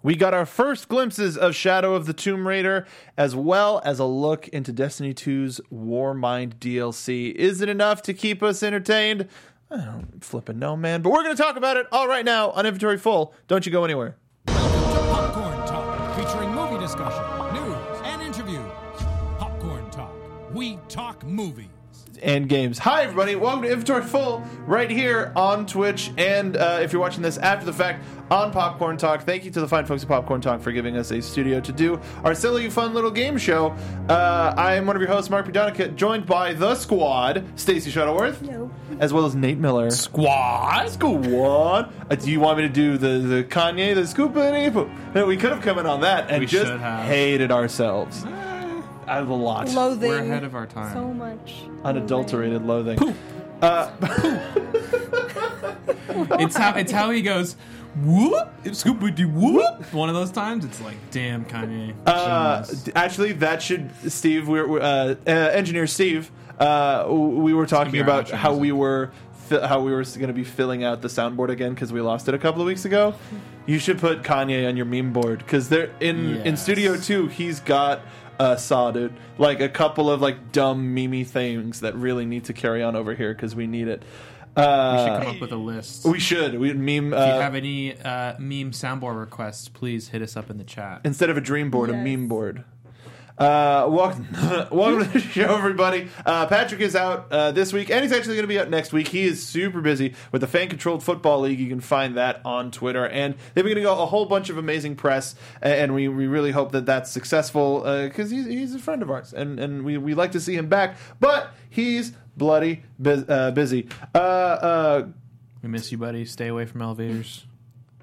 We got our first glimpses of Shadow of the Tomb Raider, as well as a look into Destiny 2's Warmind DLC. Is it enough to keep us entertained? I don't flipping know, man. But we're going to talk about it all right now on Inventory Full. Don't you go anywhere. Welcome to Popcorn Talk, featuring movie discussion, news, and interviews. Popcorn Talk, we talk movies. And games. Hi, everybody. Welcome to Inventory Full right here on Twitch. And uh, if you're watching this after the fact on Popcorn Talk, thank you to the fine folks at Popcorn Talk for giving us a studio to do our silly, fun little game show. Uh, I am one of your hosts, Mark Budonica, joined by the squad, Stacey Shuttleworth, as well as Nate Miller. Squad? Squad. Uh, do you want me to do the, the Kanye, the scoopity poop? No, We could have come in on that and We just hated ourselves. I have a lot. Loathing. We're ahead of our time. So much. Unadulterated loathing. Uh, It's how it's how he goes. Whoop, scoopity whoop. One of those times, it's like, damn, Kanye. Uh, actually, that should Steve. We're we're, uh, uh, engineer Steve. Uh, we were talking about how we were fi- how we were going to be filling out the soundboard again because we lost it a couple of weeks ago. You should put Kanye on your meme board because they're in in Studio Two. He's got. Uh, saw dude, like a couple of like dumb memey things that really need to carry on over here because we need it. we Uh, should come up with a list. we should. We meme. Uh, if you have any uh, meme soundboard requests, please hit us up in the chat. instead of a dream board, a meme board. Uh, welcome, welcome to the show, everybody. Uh, Patrick is out uh, this week, and he's actually going to be out next week. He is super busy with the Fan Controlled Football League. You can find that on Twitter, and they've been to go a whole bunch of amazing press, and we, we really hope that that's successful because he's, he's a friend of ours, and, and we, we like to see him back, but he's bloody bus- uh, busy. Uh, uh, We miss you, buddy. Stay away from elevators.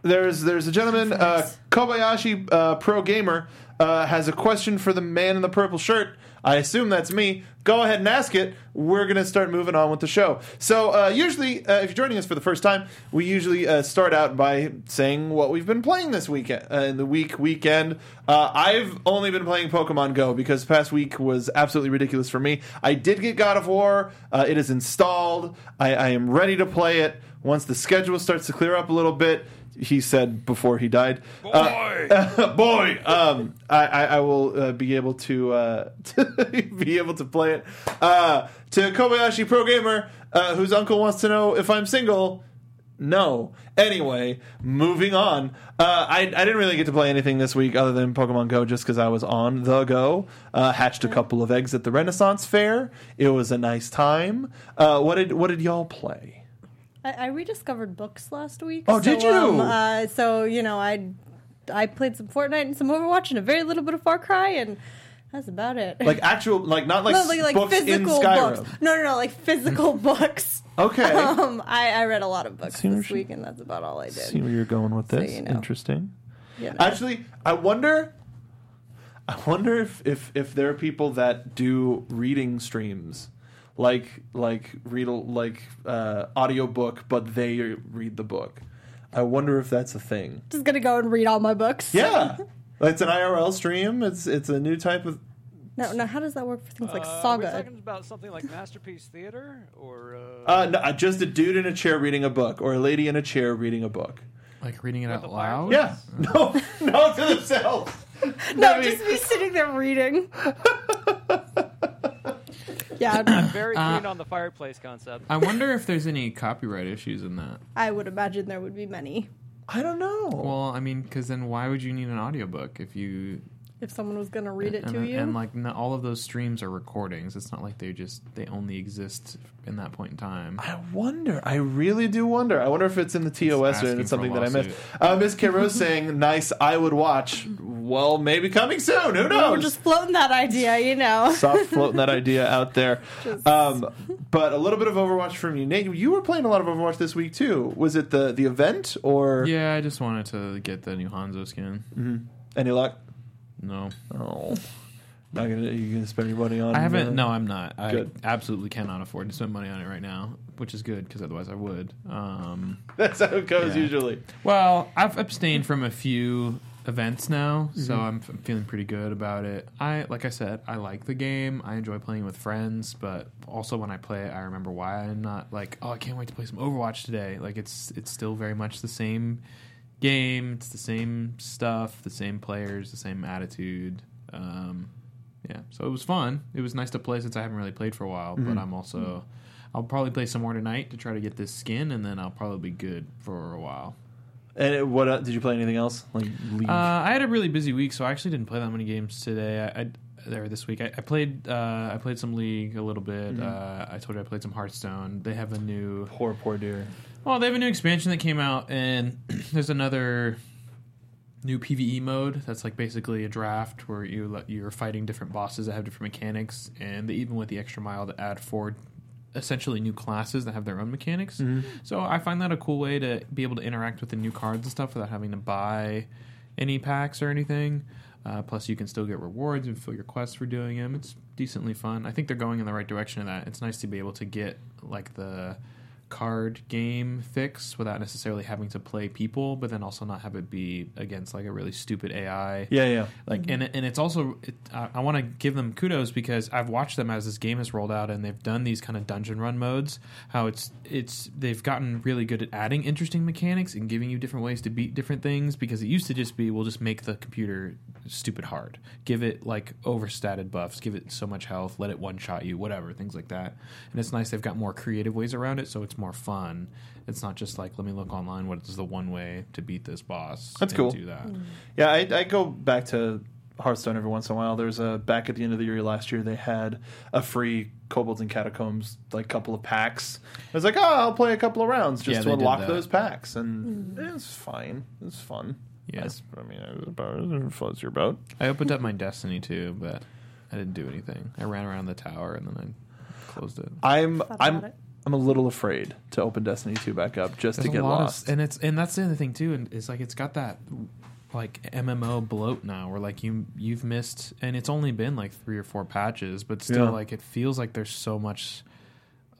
There's there's a gentleman, uh, Kobayashi uh, Pro Gamer, uh, has a question for the man in the purple shirt. I assume that's me. Go ahead and ask it. We're gonna start moving on with the show. So uh, usually, uh, if you're joining us for the first time, we usually uh, start out by saying what we've been playing this weekend, uh, in the week weekend. Uh, I've only been playing Pokemon Go because the past week was absolutely ridiculous for me. I did get God of War. Uh, it is installed. I, I am ready to play it once the schedule starts to clear up a little bit he said before he died. Boy, boy, um, I, I, I will uh, be able to, uh, to be able to play it. Uh, to Kobayashi Pro Gamer, uh, whose uncle wants to know if I'm single. No. Anyway, moving on. Uh, I, I didn't really get to play anything this week other than Pokemon Go just because I was on the go. Uh, hatched a couple of eggs at the Renaissance Fair. It was a nice time. Uh, what did what did y'all play? I, I rediscovered books last week. Oh, so, did you? Um, uh, so you know, I I played some Fortnite and some Overwatch and a very little bit of Far Cry, and that's about it. Like actual, like not like, no, like, like books in physical Skyrim. books. No, no, no, like physical books. Okay. Um, I, I read a lot of books See where this she- week, and that's about all I did. See where you're going with this. you know. Interesting. you know. Actually, I wonder. I wonder if, if if there are people that do reading streams, like like read a, like uh, audiobook, but they read the book. I wonder if that's a thing. Just gonna go and read all my books. Yeah, it's an IRL stream. It's it's a new type of. No, no. How does that work for things like Uh, Are we Saga? talking about something like Masterpiece Theater or uh, Uh, no, just a dude in a chair reading a book, or a lady in a chair reading a book. Like reading it With out loud. Yeah, no, no, to themselves. no, I mean- just me sitting there reading. Yeah, I'm very Uh, keen on the fireplace concept. I wonder if there's any copyright issues in that. I would imagine there would be many I don't know. Well, I mean, because then why would you need an audiobook if you if someone was gonna read it and, to you. and like not, all of those streams are recordings. It's not like they just they only exist in that point in time. I wonder. I really do wonder. I wonder if it's in the TOS or asking it's for a something that I missed. lawsuit. Uh, Miss K. Rose saying, "Nice, I would watch." Well, maybe coming soon. Who knows? We're just floating that idea, you know. Soft floating that idea out there. Just- Um, but a little bit of Overwatch from you, Nate. You were playing a lot of Overwatch this week too. Was it the the event or Yeah, I just wanted to get the new Hanzo skin. any luck? No, Oh, not gonna. You gonna spend your money on? I haven't. uh, No, I'm not. I Good. absolutely cannot afford to spend money on it right now, which is good because otherwise I would. Um, That's how it goes Yeah. usually. Well, I've abstained from a few events now, so Mm-hmm. I'm, I'm feeling pretty good about it. I like I said, I like the game. I enjoy playing with friends, but also when I play it, I remember why I'm not like, oh, I can't wait to play some Overwatch today. Like it's it's still very much the same game. It's the same stuff, the same players, the same attitude. Um, yeah, so it was fun. It was nice to play since I haven't really played for a while. But I'm also, I'll probably play some more tonight to try to get this skin, and then I'll probably be good for a while. And what uh, did you play anything else like League? Uh, I had a really busy week, so I actually didn't play that many games today. I, I there this week. I, I played. Uh, I played some League a little bit. Uh, I told you I played some Hearthstone. They have a new. poor poor dear. Well, they have a new expansion that came out, and there's another new PVE mode that's like basically a draft where you you're fighting different bosses that have different mechanics, and they even went the extra mile to add four essentially new classes that have their own mechanics. So I find that a cool way to be able to interact with the new cards and stuff without having to buy any packs or anything. Uh, plus, you can still get rewards and fill your quests for doing them. It's decently fun. I think they're going in the right direction of that. It's nice to be able to get like the card game fix without necessarily having to play people, but then also not have it be against like a really stupid AI. Yeah, yeah. Like and and it's also it, I, I want to give them kudos because I've watched them as this game has rolled out and they've done these kind of dungeon run modes. How it's it's they've gotten really good at adding interesting mechanics and giving you different ways to beat different things because it used to just be we'll just make the computer stupid hard, give it like overstated buffs, give it so much health, let it one shot you, whatever things like that. And it's nice they've got more creative ways around it, so it's more fun. It's not just like let me look online what is the one way to beat this boss. That's and cool. Do that. Mm. Yeah, I, I go back to Hearthstone every once in a while. There's a back at the end of the year last year they had a free Kobolds and Catacombs like couple of packs. I was like, oh, I'll play a couple of rounds just Yeah, to unlock those packs, and mm. it's fine. It's fun. Yeah. It's- I mean, it's about it floats your boat. I opened up my Destiny too, but I didn't do anything. I ran around the tower and then I closed it. I'm I'm it. I'm a little afraid to open Destiny 2 back up just There's to get lot of- lost. and it's and that's the other thing too. And it's like it's got that like MMO bloat now, where like you you've missed, and it's only been like three or four patches, but still Yeah. like it feels like there's so much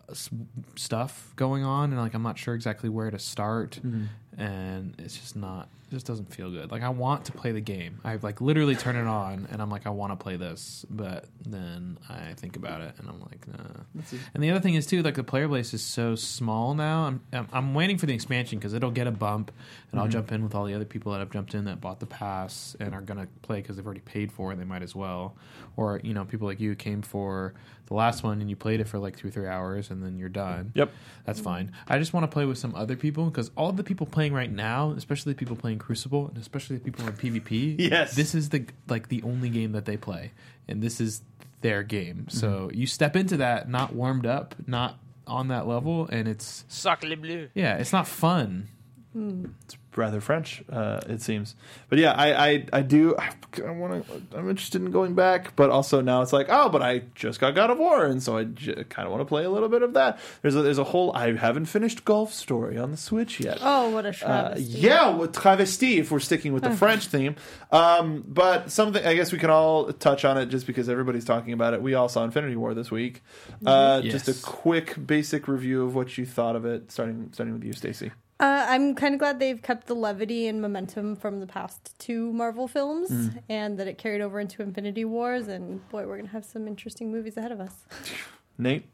s- stuff going on, and like I'm not sure exactly where to start, mm-hmm. and it's just not. It just doesn't feel good. Like I want to play the game. I like literally turn it on, and I'm like, I want to play this, but then I think about it, and I'm like, nah. And the other thing is too, like the player base is so small now. I'm I'm, I'm waiting for the expansion because it'll get a bump, and I'll mm-hmm. jump in with all the other people that have jumped in that bought the pass and are gonna play because they've already paid for it. And they might as well, or you know, people like you came for the last one and you played it for like two or three hours and then you're done. Yep. That's fine. I just want to play with some other people because all the people playing right now, especially the people playing Crucible and especially the people in PvP, Yes. this is the like the only game that they play, and this is their game. So Mm-hmm. you step into that not warmed up, not on that level, and it's Sacre le bleu. yeah, it's not fun. It's rather French, uh, it seems. But yeah, I I, I do. I, want to. I'm interested in going back, but also now it's like, oh, but I just got God of War, and so I j- kind of want to play a little bit of that. There's a, there's a whole. I haven't finished Golf Story on the Switch yet. Oh, what a Uh, travesty! yeah, with travesti, if we're sticking with the French theme. Um, but something I guess we can all touch on it just because everybody's talking about it. We all saw Infinity War this week. Uh, Yes. Just a quick, basic review of what you thought of it, starting starting with you, Stacy. Uh, I'm kind of glad they've kept the levity and momentum from the past two Marvel films, Mm. and that it carried over into Infinity Wars. And boy, we're gonna have some interesting movies ahead of us. Nate.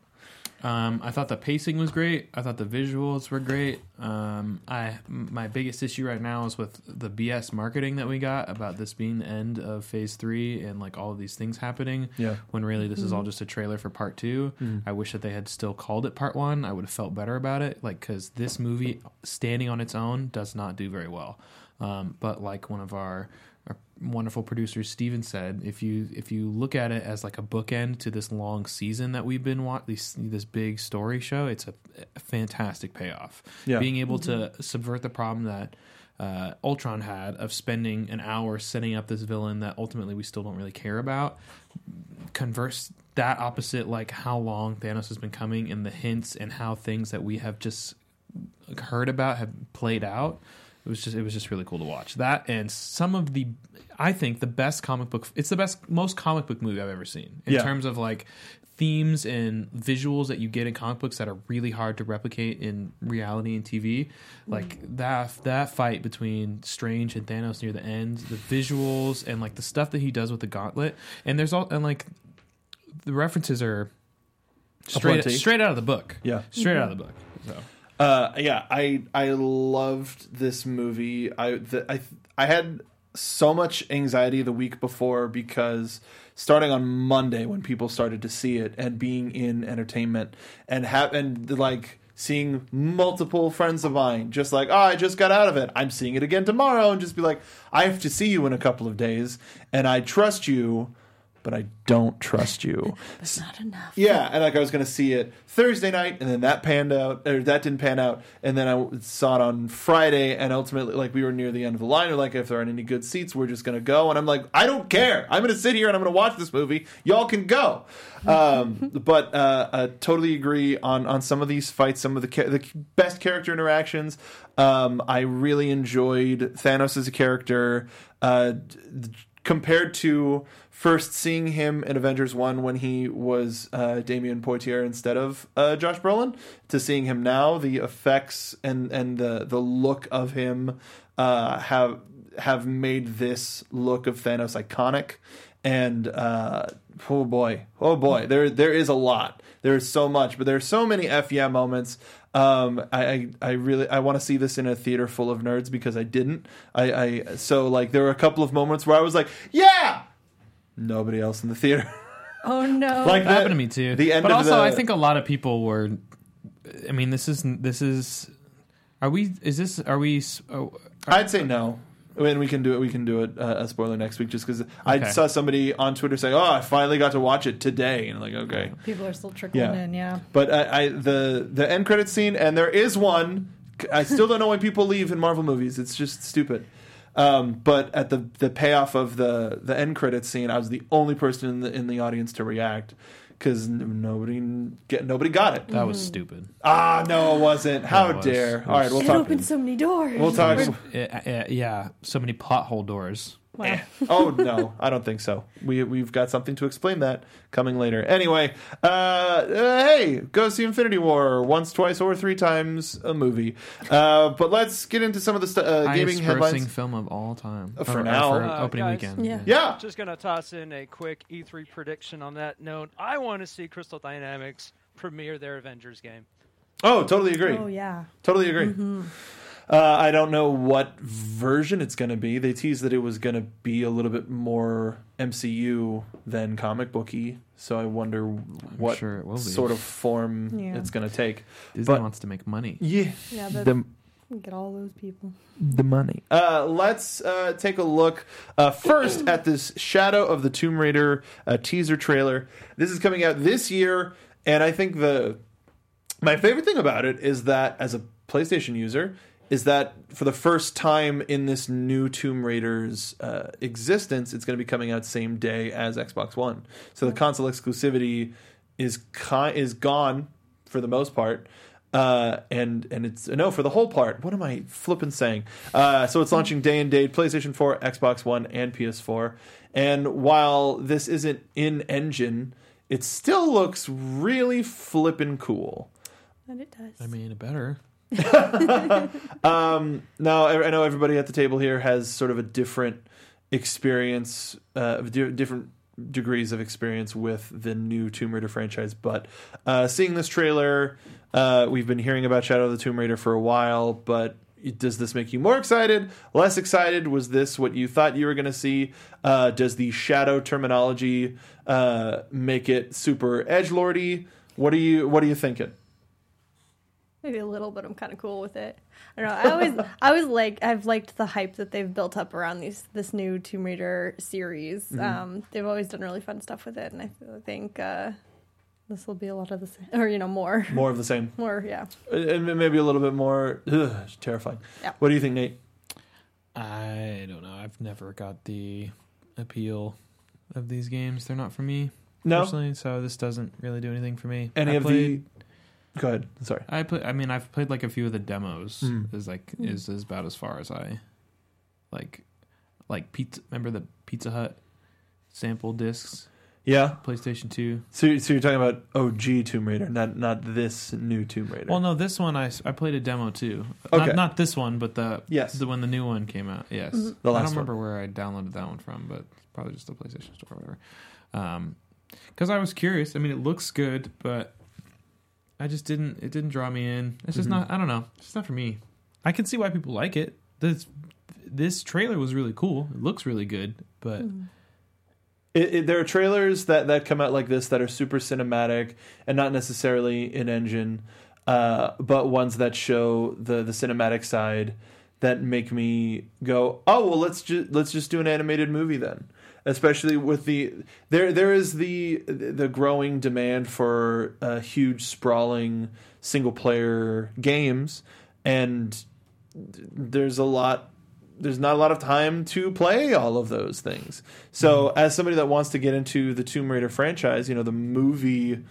Um, I thought the pacing was great. I thought the visuals were great. Um, I m- my biggest issue right now is with the BS marketing that we got about this being the end of Phase Three and like all of these things happening. Yeah. When really this is all just a trailer for Part Two. I wish that they had still called it Part One. I would have felt better about it. Like because this movie standing on its own does not do very well. Um, but like one of our, our wonderful producers, Steven said, if you if you look at it as like a bookend to this long season that we've been watching, this, this big story show, it's a, a fantastic payoff. Yeah. Being able to subvert the problem that uh, Ultron had of spending an hour setting up this villain that ultimately we still don't really care about, converse that opposite like how long Thanos has been coming and the hints and how things that we have just heard about have played out. It was just it was just really cool to watch. That and some of the I think the best comic book it's the best most comic book movie I've ever seen. In Yeah. terms of like themes and visuals that you get in comic books that are really hard to replicate in reality and TV like that that fight between Strange and Thanos near the end the visuals and like the stuff that he does with the gauntlet. And there's all and like the references are straight straight out of the book. Yeah. straight out of mm-hmm. the book so Uh, yeah, I I loved this movie. I the, I I had so much anxiety the week before because starting on Monday when people started to see it and being in entertainment and have and like seeing multiple friends of mine just like oh I just got out of it I'm seeing it again tomorrow and just be like I have to see you in a couple of days and I trust you but I don't trust you It's not enough. yeah, and like I was going to see it Thursday night, and then that panned out, or that didn't pan out, and then I saw it on Friday, and ultimately, like we were near the end of the line, we're like, if there aren't any good seats, we're just going to go, and I'm like, I don't care, I'm going to sit here and I'm going to watch this movie. Y'all can go. Um, but uh, I totally agree on on some of these fights, some of the ca- the best character interactions. Um, I really enjoyed Thanos as a character. Uh, d- compared to first seeing him in Avengers 1 when he was uh, Damion Poitier instead of uh, Josh Brolin, to seeing him now, the effects and, and the, the look of him uh, have have made this look of Thanos iconic. And uh, oh boy, oh boy, there there is a lot. There is so much, but there are so many f yeah moments. Um, I, I I really I want to see this in a theater full of nerds because I didn't. I, I so like there were a couple of moments where I was like, yeah. Nobody else in the theater. Oh no. like It the- happened to me too. The end but of also, the, I think a lot of people were. I mean, this is this is. Are we? Is this? Are we? s- Oh, I'd say no. I mean, we can do it. We can do it uh, a spoiler next week, just because I Okay. saw somebody on Twitter say, "Oh, I finally got to watch it today," and I'm like, okay. People are still trickling Yeah. in. Yeah. But I, I the the end credit scene, and there is one. I still don't know why people leave in Marvel movies. It's just stupid. Um, but at the the payoff of the the end credit scene, I was the only person in the in the audience to react because nobody get nobody got it. that was stupid. Ah, no, it wasn't. How it was. dare! It All right, was- we'll It talk. opened so many doors. We'll talk. Yeah, yeah, yeah, so many pothole doors. Wow. oh no, I don't think so. We we've got something to explain that coming later. Anyway, uh, uh, hey, go see Infinity War once, twice, or three times a movie. Uh, but let's get into some of the stu- uh, gaming Highest grossing headlines. film of all time For Or- or now. for Uh, opening guys. weekend. Yeah. Yeah, Just gonna toss in a quick E3 prediction on that note. I want to see Crystal Dynamics premiere their Avengers game. Oh, totally agree. Oh yeah. Totally agree. Uh, I don't know what version it's going to be. They teased that it was going to be a little bit more MCU than comic booky, so I wonder what sure it will be. sort of form Yeah. it's going to take. Disney But- wants to make money. Yeah, Yeah. The get all those people. the money. Uh, let's uh, take a look uh, first at this Shadow of the Tomb Raider uh, teaser trailer. This is coming out this year, and I think the my favorite thing about it is that as a PlayStation user, is that for the first time in this new Tomb Raider's uh, existence, it's going to be coming out same day as Xbox One. So the console exclusivity is ki- is gone for the most part. Uh, and and it's no for the whole part. What am I flipping saying? Uh, so it's launching day and date, PlayStation 4, Xbox One, and PS4. And while this isn't in engine, it still looks really flippin' cool. And it does. I mean, it better. Um, now I know everybody at the table here has sort of a different experience, uh, di- different degrees of experience with the new Tomb Raider franchise. But uh, seeing this trailer, uh, we've been hearing about Shadow of the Tomb Raider for a while. But does this make you more excited? Less excited? Was this what you thought you were going to see? Uh, does the shadow terminology uh, make it super edge lordy? What are you What are you thinking? Maybe a little, but I'm kind of cool with it. I don't know. I always, I always like, I've liked the hype that they've built up around these this new Tomb Raider series. Mm-hmm. Um, they've always done really fun stuff with it, and I feel- think uh, this will be a lot of the same, or you know, more, More of the same. more, yeah. and maybe a little bit more ugh, terrifying. Yeah. What do you think, Nate? I don't know. I've never got the appeal of these games. They're not for me No. personally, so this doesn't really do anything for me. Any I of played, the? Go ahead. Sorry. I play. I mean, I've played like a few of the demos. Mm. Is like is is about as far as I like. Like pizza. Remember the Pizza Hut sample discs, Yeah. PlayStation Two. So, you- so you're talking about OG Tomb Raider, not not this new Tomb Raider. Well, no, this one I, I played a demo too. Okay. Not, not this one, but the Yes. the when the new one came out. Yes, The last I don't remember where I downloaded that one from, but probably just the PlayStation Store or whatever. Um, because I was curious. I mean, it looks good, but I just didn't. It didn't draw me in. It's Mm-hmm. just not. I don't know. It's just not for me. I can see why people like it. This this trailer was really cool. It looks really good, but It, it, there are trailers that, that come out like this that are super cinematic and not necessarily in engine, uh, but ones that show the, the cinematic side that make me go, oh well, let's just let's just do an animated movie then. Especially with the there there is the the growing demand for uh, huge sprawling single player games, and there's a lot there's not a lot of time to play all of those things. So, as somebody that wants to get into the Tomb Raider franchise, you know, the movie,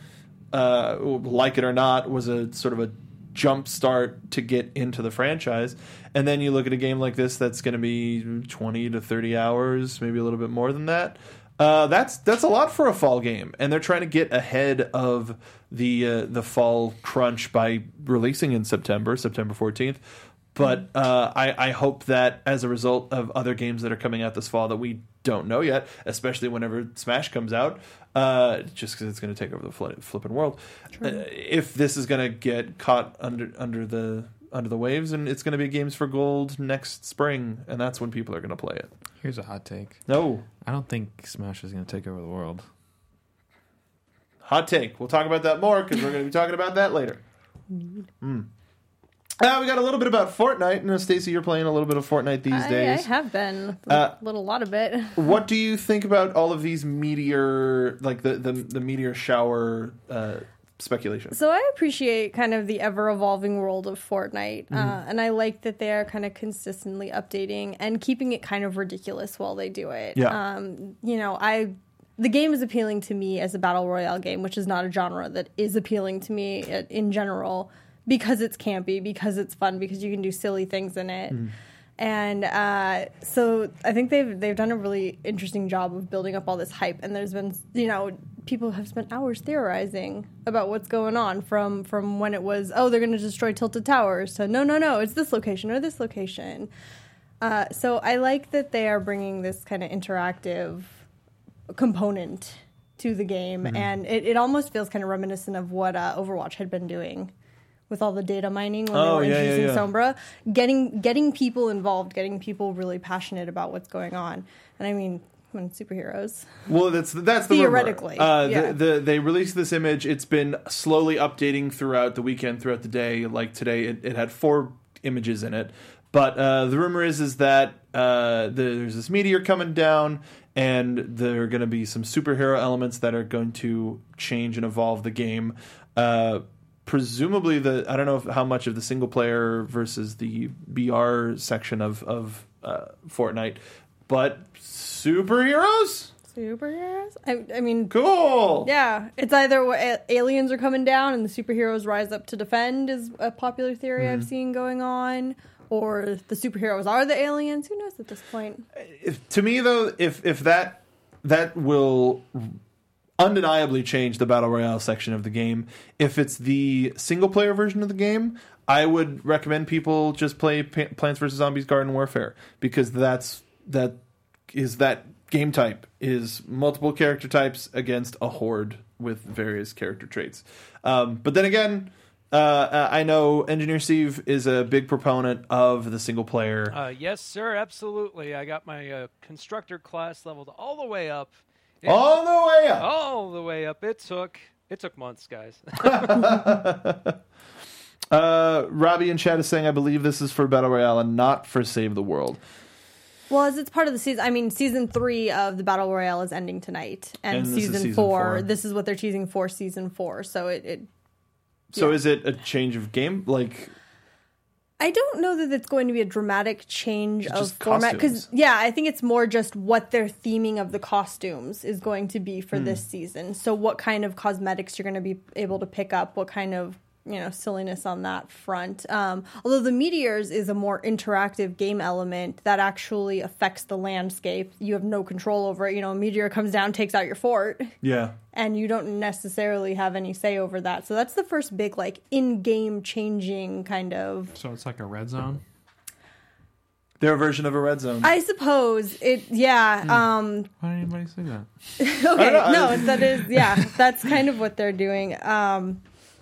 uh, like it or not, was a sort of a jump start to get into the franchise. And then you look at a game like this that's going to be 20 to 30 hours, maybe a little bit more than that. Uh, that's that's a lot for a fall game, and they're trying to get ahead of the uh, the fall crunch by releasing in September, September fourteenth. But uh, I, I hope that as a result of other games that are coming out this fall that we don't know yet, especially whenever Smash comes out, uh, just because it's going to take over the fl- flipping world, uh, if this is going to get caught under under the under the waves, and it's going to be games for gold next spring, and that's when people are going to play it. here's a hot take. No, I don't think Smash is going to take over the world. hot take. We'll talk about that more because we're going to be talking about that later. Mm. Uh, we got a little bit about Fortnite. And Stacey, you're playing a little bit of Fortnite these I, I days. have been a Uh, little lot of it. what do you think about all of these meteor, like the the, the meteor shower uh, speculation? So I appreciate kind of the ever evolving world of Fortnite, Mm-hmm. uh, and I like that they are kind of consistently updating and keeping it kind of ridiculous while they do it. Yeah. Um, you know, I the game is appealing to me as a battle royale game, which is not a genre that is appealing to me in general because it's campy, because it's fun, because you can do silly things in it. And uh, so I think they've they've done a really interesting job of building up all this hype. And there's been you know people have spent hours theorizing about what's going on from from when it was oh they're going to destroy tilted towers to no no no it's this location or this location. Uh, so I like that they are bringing this kind of interactive component to the game, Mm-hmm. and it, it almost feels kind of reminiscent of what uh, Overwatch had been doing with all the data mining when Oh, they were yeah, yeah, introducing yeah. Sombra, getting getting people involved, getting people really passionate about what's going on. And I mean, when superheroes, Well, that's that's the. Theoretically, Uh, yeah. the, the they released this image. It's been slowly updating throughout the weekend, throughout the day. Like today, it, it had four images in it. But uh, the rumor is is that uh, the, there's this meteor coming down, and there are going to be some superhero elements that are going to change and evolve the game. Presumably, the I don't know if, how much of the single player versus the BR section of of uh, Fortnite, but superheroes. superheroes. I, I mean, Cool. Yeah, it's either wh- a- aliens are coming down and the superheroes rise up to defend is a popular theory Mm-hmm. I've seen going on, or the superheroes are the aliens. Who knows at this point? If, to me, though, if if that that will undeniably change the battle royale section of the game. If it's the single player version of the game, I would recommend people just play P- Plants vs Zombies Garden Warfare because that's that is that game type is multiple character types against a horde with various character traits. Um, but then again. Uh, I know Engineer Steve is a big proponent of the single player. Uh, yes, sir, absolutely. I got my uh, constructor class leveled all the way up. It- all the way up. all the way up. It took it took months, guys. Uh, Robbie and Chad is saying, I believe this is for Battle Royale and not for Save the World. Well, as it's part of the season, I mean, season three of the Battle Royale is ending tonight, and, And season, season four, four. this is what they're teasing for season four. So it, it So Yeah. is it a change of game? Like, I don't know that it's going to be a dramatic change It's of format because yeah, I think it's more just what their theming of the costumes is going to be for Hmm. this season. So what kind of cosmetics you're going to be able to pick up, what kind of you know silliness on that front. Um, although the meteors is a more interactive game element that actually affects the landscape. You have no control over it. You know, a meteor comes down, takes out your fort yeah. and you don't necessarily have any say over that. So that's the first big like in-game changing kind of So it's like a red zone. Their version of a red zone. I suppose it. Yeah. Um. Why did anybody say that? Okay. No, that is. Yeah. That's kind of what they're doing. Um.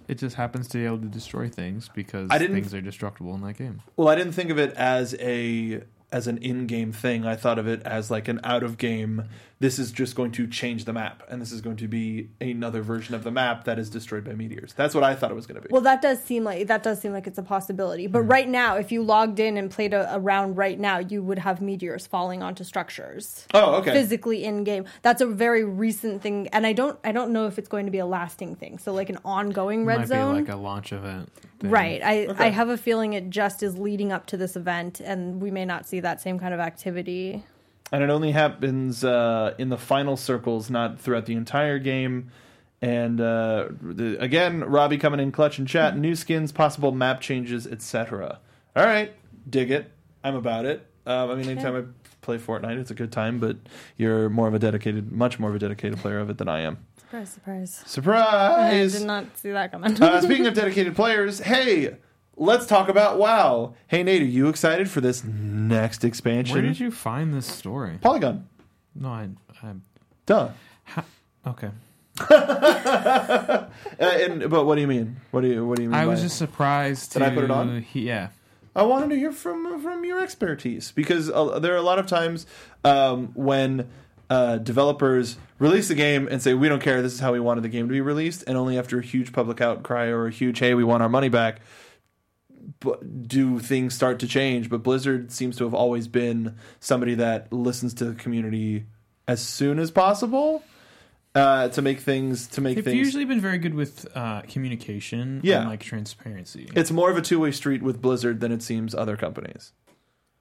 It just happens to be able to destroy things because I didn't- things are destructible in that game. Well, I didn't think of it as a as an in-game thing. I thought of it as like an out-of-game. This is just going to change the map, and this is going to be another version of the map that is destroyed by meteors. That's what I thought it was going to be. Well, that does seem like that does seem like it's a possibility. But Hmm. right now, if you logged in and played a, a round right now, you would have meteors falling onto structures oh, okay. physically in game. That's a very recent thing, and I don't I don't know if it's going to be a lasting thing. So like an ongoing red Might zone. be like a launch event. thing. Right. I, Okay. I have a feeling it just is leading up to this event, and we may not see that same kind of activity. And it only happens uh, in the final circles, not throughout the entire game. And uh, the, again, Robbie coming in clutch and chat, new skins, possible map changes, etc. All right, dig it. I'm about it. Um, I mean, anytime I play Fortnite, it's a good time. But you're more of a dedicated, much more of a dedicated player of it than I am. Surprise, surprise. Surprise! I did not see that coming. uh, speaking of dedicated players, hey, let's talk about WoW. Hey, Nate, are you excited for this next expansion? Where did you find this story? Polygon. No, I. I Duh. okay. Uh, and, but what do you mean? What do you What do you mean? I was just surprised. Did to, I put it on? Yeah. I wanted to hear from from your expertise because uh, there are a lot of times um, when uh, developers release a game and say we don't care, this is how we wanted the game to be released, and only after a huge public outcry or a huge hey, we want our money back, do things start to change. But Blizzard seems to have always been somebody that listens to the community as soon as possible uh, to make things to make They've things. usually been very good with uh, communication Yeah. and like transparency. it's more of a two way street with Blizzard than it seems other companies.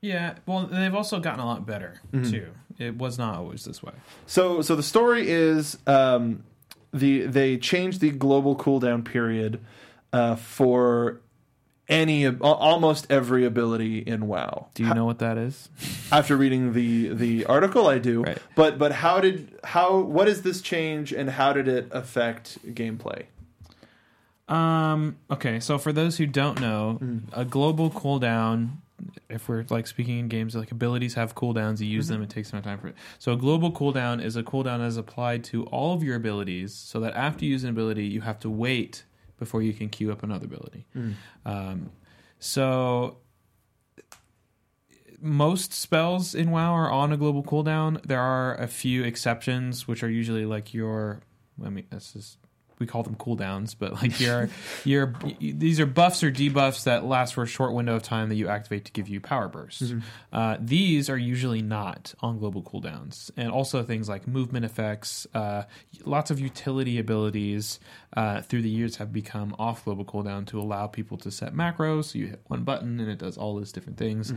yeah. Well, they've also gotten a lot better Mm-hmm. too. It was not always this way. So so the story is um, the they changed the global cooldown period uh, for any almost every ability in WoW. Do you know what that is? After reading the the article, I do. Right. But but how did how what is this change and how did it affect gameplay? Um. Okay. So for those who don't know, Mm. a global cooldown. If we're like speaking in games, like abilities have cooldowns, you use Mm-hmm. them. It takes some time for it. So a global cooldown is a cooldown as applied to all of your abilities, so that after you use an ability, you have to wait before you can queue up another ability. Mm. Um, so most spells in WoW are on a global cooldown. There are a few exceptions, which are usually like your. I mean, this is we call them cooldowns, but like your your these are buffs or debuffs that last for a short window of time that you activate to give you power bursts. Uh, these are usually not on global cooldowns, and also things like movement effects, uh, lots of utility abilities uh, through the years have become off global cooldown to allow people to set macros. So you hit one button and it does all these different things,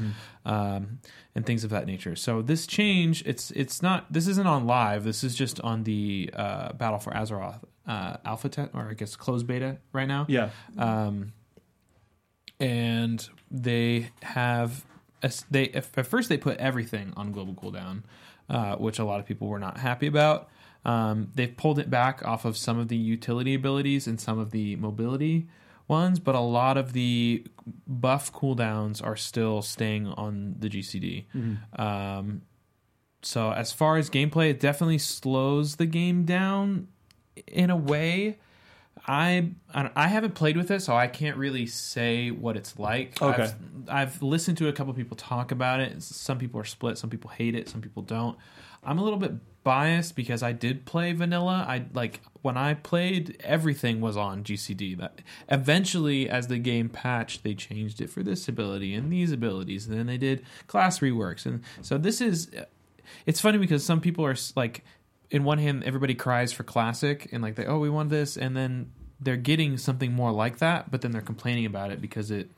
um, and things of that nature. So this change, it's it's not this isn't on live. This is just on the uh, Battle for Azeroth uh, alpha test, or I guess closed beta right now Yeah. um, and they have as- they if- at first they put everything on global cooldown, uh, which a lot of people were not happy about. Um, they've pulled it back off of some of the utility abilities and some of the mobility ones, but a lot of the buff cooldowns are still staying on the GCD. Um, so as far as gameplay, it definitely slows the game down in a way. I I haven't played with it, so I can't really say what it's like. Okay. I've, I've listened to a couple people talk about it. Some people are split. Some people hate it. Some people don't. I'm a little bit biased because I did play vanilla. I like when I played, everything was on GCD. That eventually, as the game patched, they changed it for this ability and these abilities, and then they did class reworks. And so this is. It's funny because some people are like in one hand everybody cries for classic and like they oh we want this and then they're getting something more like that but then they're complaining about it because it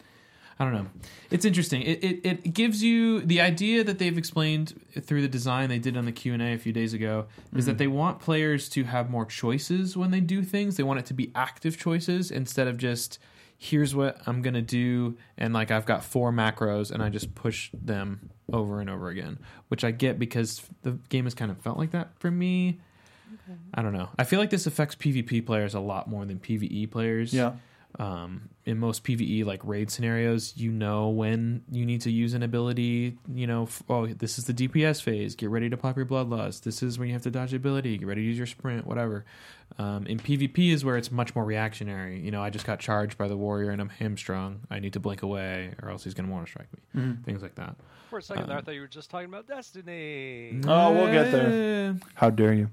i don't know. It's interesting. It, it, it gives you the idea that they've explained through the design they did on the q&a a few days ago is that mm-hmm. they want players to have more choices when they do things. They want it to be active choices instead of just here's what i'm going to do and like i've got four macros and i just push them over and over again which i get because the game has kind of felt like that for me I don't know. I feel like this affects PvP players a lot more than PvE players. Yeah. um, in most PVE like raid scenarios, you know when you need to use an ability. You know, f- oh, this is the DPS phase. Get ready to pop your bloodlust. This is when you have to dodge ability. Get ready to use your sprint. Whatever. Um, in PvP is where it's much more reactionary. You know, I just got charged by the warrior and I'm hamstrung. I need to blink away, or else he's going to want to strike me. Things like that. For a second there, I Um, thought you were just talking about Destiny. Oh, we'll get there. How dare you?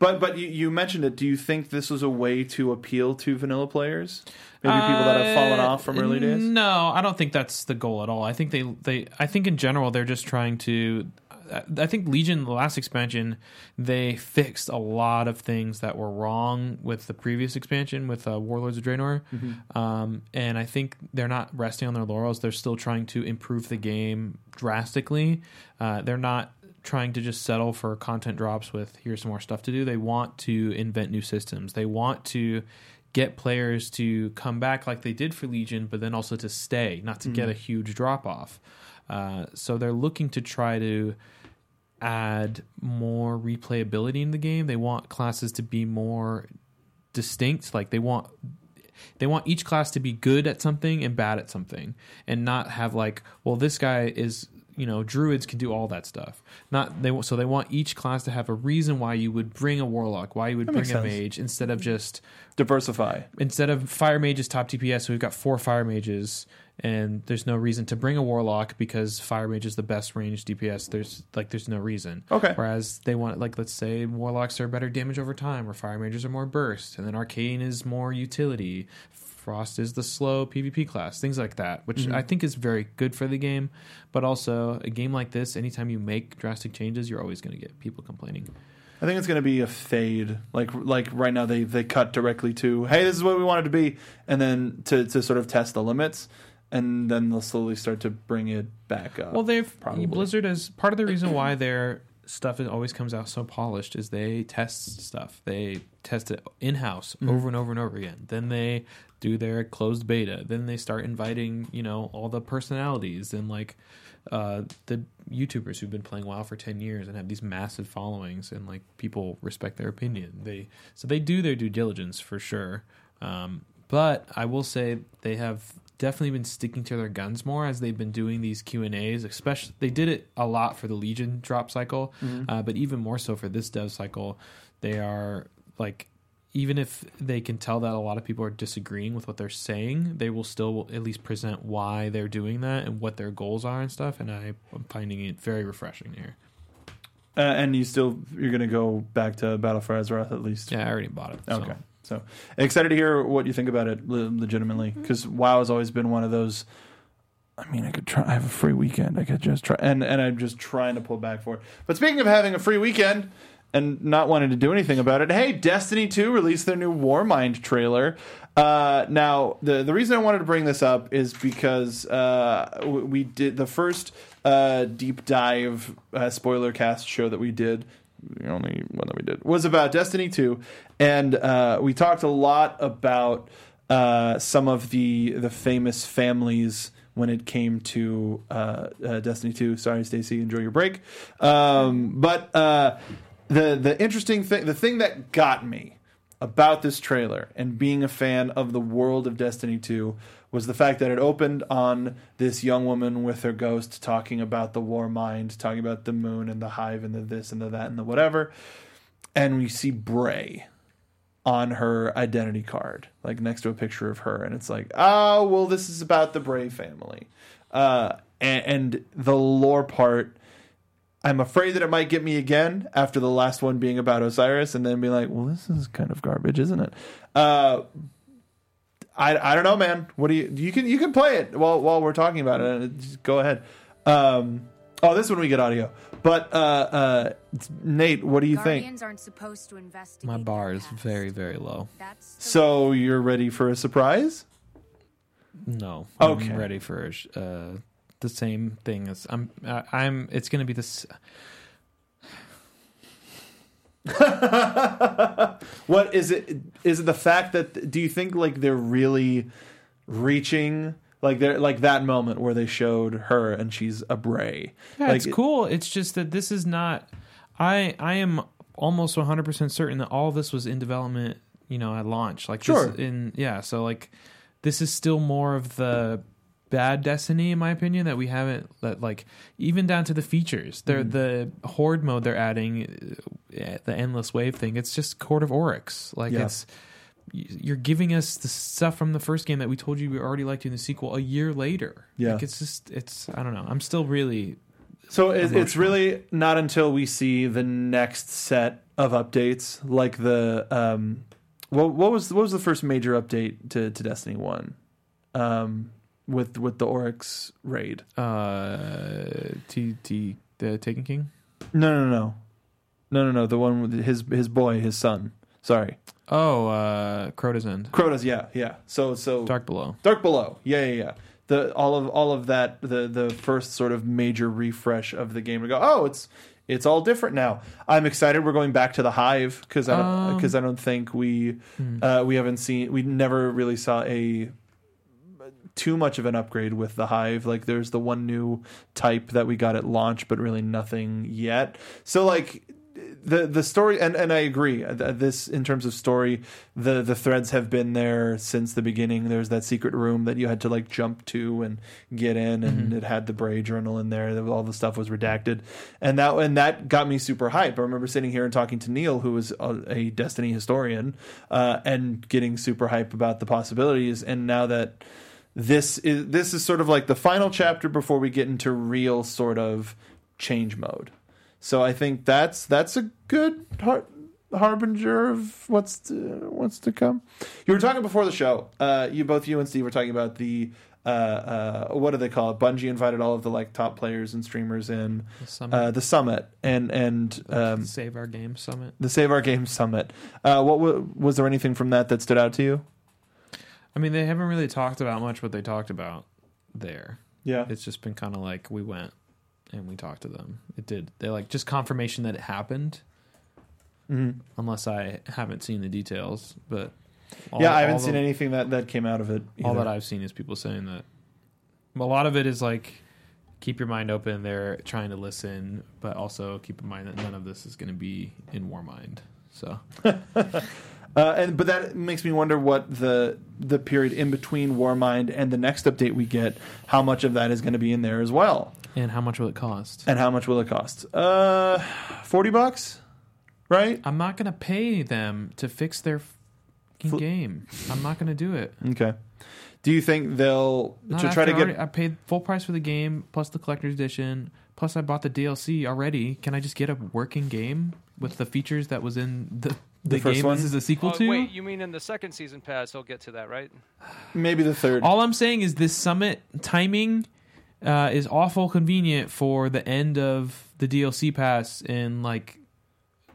But but you, you mentioned it. Do you think this was a way to appeal to vanilla players? Maybe people that have fallen Uh, off from early days. No, I don't think that's the goal at all. I think they they I think in general they're just trying to. I think Legion, the last expansion, they fixed a lot of things that were wrong with the previous expansion with uh, Warlords of Draenor, Mm-hmm. um, and I think they're not resting on their laurels. They're still trying to improve the game drastically. Uh, they're not trying to just settle for content drops with here's some more stuff to do. They want to invent new systems. They want to get players to come back like they did for Legion, but then also to stay, not to get a huge drop off. Uh, so they're looking to try to add more replayability in the game. They want classes to be more distinct. Like they want they want each class to be good at something and bad at something, and not have like, well, this guy is you know druids can do all that stuff. Not they so they want each class to have a reason why you would bring a warlock, why you would That bring a mage instead of just Diversify. instead of fire mages top DPS, we've got four fire mages, and there's no reason to bring a warlock because fire mage is the best range DPS. There's like there's no reason. Okay. Whereas they want like let's say warlocks are better damage over time, or fire mages are more burst, and then arcane is more utility. Frost is the slow PvP class, things like that, which mm-hmm. I think is very good for the game. But also, a game like this, anytime you make drastic changes, you're always going to get people complaining. I think it's going to be a fade. Like like right now they they cut directly to hey this is what we want it to be, and then to to sort of test the limits, and then they'll slowly start to bring it back up. Well, they've probably. Blizzard is part of the reason why their stuff is, always comes out so polished is they test stuff. They test it in house Mm-hmm. over and over and over again. Then they do their closed beta. Then they start inviting you know all the personalities and like uh, the YouTubers who've been playing WoW for ten years and have these massive followings and like people respect their opinion. They so they do their due diligence for sure. Um, but I will say they have definitely been sticking to their guns more as they've been doing these Q and A's. Especially, they did it a lot for the Legion drop cycle, uh, but even more so for this dev cycle. They are like, even if they can tell that a lot of people are disagreeing with what they're saying, they will still at least present why they're doing that and what their goals are and stuff. And I, I'm finding it very refreshing here. uh, and you still you're going to go back to Battle for Azeroth at least. Yeah, I already bought it. so. Okay. So excited to hear what you think about it le- legitimately because WoW has always been one of those. I mean, I could try. I have a free weekend. I could just try, and and I'm just trying to pull back for it. But speaking of having a free weekend and not wanting to do anything about it, hey, Destiny 2 released their new Warmind trailer. Uh, now, the the reason I wanted to bring this up is because uh, we did the first uh, deep dive uh, spoiler cast show that we did the only one that we did was about Destiny 2, and uh, we talked a lot about uh, some of the the famous families when it came to uh, uh, Destiny 2. Sorry, Stacy, enjoy your break. Um, but uh, the the interesting thing, the thing that got me about this trailer and being a fan of the world of Destiny 2 was the fact that it opened on this young woman with her ghost talking about the war mind, talking about the moon and the hive and the this and the that and the whatever. And we see Bray on her identity card, like next to a picture of her. And it's like, oh, well, this is about the Bray family. Uh, and, and the lore part I'm afraid that it might get me again after the last one being about Osiris, and then be like, "Well, this is kind of garbage, isn't it?" Uh, I I don't know, man. What do you you can you can play it while while we're talking about it. Just go ahead. Um, oh, this one we get audio, but uh, uh, Nate, what do you think? Guardians aren't supposed to investigate. My bar is very, very low. That's So you're ready for a surprise? No. Okay. I'm ready for uh, the same thing as I'm. Uh, I'm. It's going to be this. What is it? Is it the fact that do you think like they're really reaching like they're like that moment where they showed her and she's a Bray? Yeah, like, it's cool. It's just that this is not. I I am almost 100 percent certain that all this was in development. You know, at launch. Like Sure. This, in yeah. So like, this is still more of the bad Destiny, in my opinion, that we haven't that like even down to the features. They're the horde mode they're adding, uh, the endless wave thing. It's just Court of Oryx. Like Yeah. it's you're giving us the stuff from the first game that we told you we already liked in the sequel a year later. Yeah. like it's just it's I don't know. I'm still really So it's, it's really not until we see the next set of updates, like the um, what, what was what was the first major update to, to Destiny One, um, with with the Oryx raid? uh T T the Taken King. No, no, no, no, no, no. The one with his his boy, his son. Sorry, Oh, uh Crota's End. Crota's. Yeah, yeah. So so Dark Below. Dark Below. Yeah, yeah, yeah. The all of all of that the the first sort of major refresh of the game to go. Oh, it's it's all different now. I'm excited. We're going back to the Hive because I don't Um, because I don't think we hmm. uh, we haven't seen we never really saw a too much of an upgrade with the Hive. Like there's the one new type that we got at launch, but really nothing yet. So like the the story and and I agree Uh, this in terms of story the the threads have been there since the beginning. There's that secret room that you had to like jump to and get in and it had the Bray journal in there all the stuff was redacted. And that and that got me super hype. I remember sitting here and talking to Neil who was a, a Destiny historian uh, and getting super hype about the possibilities. And now that this is this is sort of like the final chapter before we get into real sort of change mode. So I think that's that's a good har- harbinger of what's to, what's to come. You were talking before the show. Uh, you both you and Steve were talking about the uh, uh, what do they call it? Bungie invited all of the like top players and streamers in The summit. uh, the summit and and um, Save Our Game Summit. the Save Our Games summit. Uh, what wa- was there anything from that that stood out to you? I mean, they haven't really talked about much what they talked about there. Yeah, It's just been kind of like we went and we talked to them. It did. They like just confirmation that it happened, Mhm. unless I haven't seen the details. But all, yeah. I haven't all seen anything that that came out of it. All either. that I've seen is people saying that. A lot of it is like keep your mind open. They're trying to listen, but also keep in mind that none of this is going to be in Warmind. So Uh, and but that makes me wonder what the the period in between Warmind and the next update we get, how much of that is going to be in there as well, and how much will it cost? and how much will it cost? Uh, forty bucks, right? I'm not going to pay them to fix their fucking Fl- game. I'm not going to do it. Okay. Do you think they'll Not to try to get? already- I paid full price for the game plus the collector's edition plus I bought the DLC already. Can I just get a working game with the features that was in the The the, first game one? this is a sequel Oh, to? wait, you mean in the second season pass? They'll get to that, right? maybe the third. All I'm saying is this summit timing uh, is awful convenient for the end of the DLC pass and like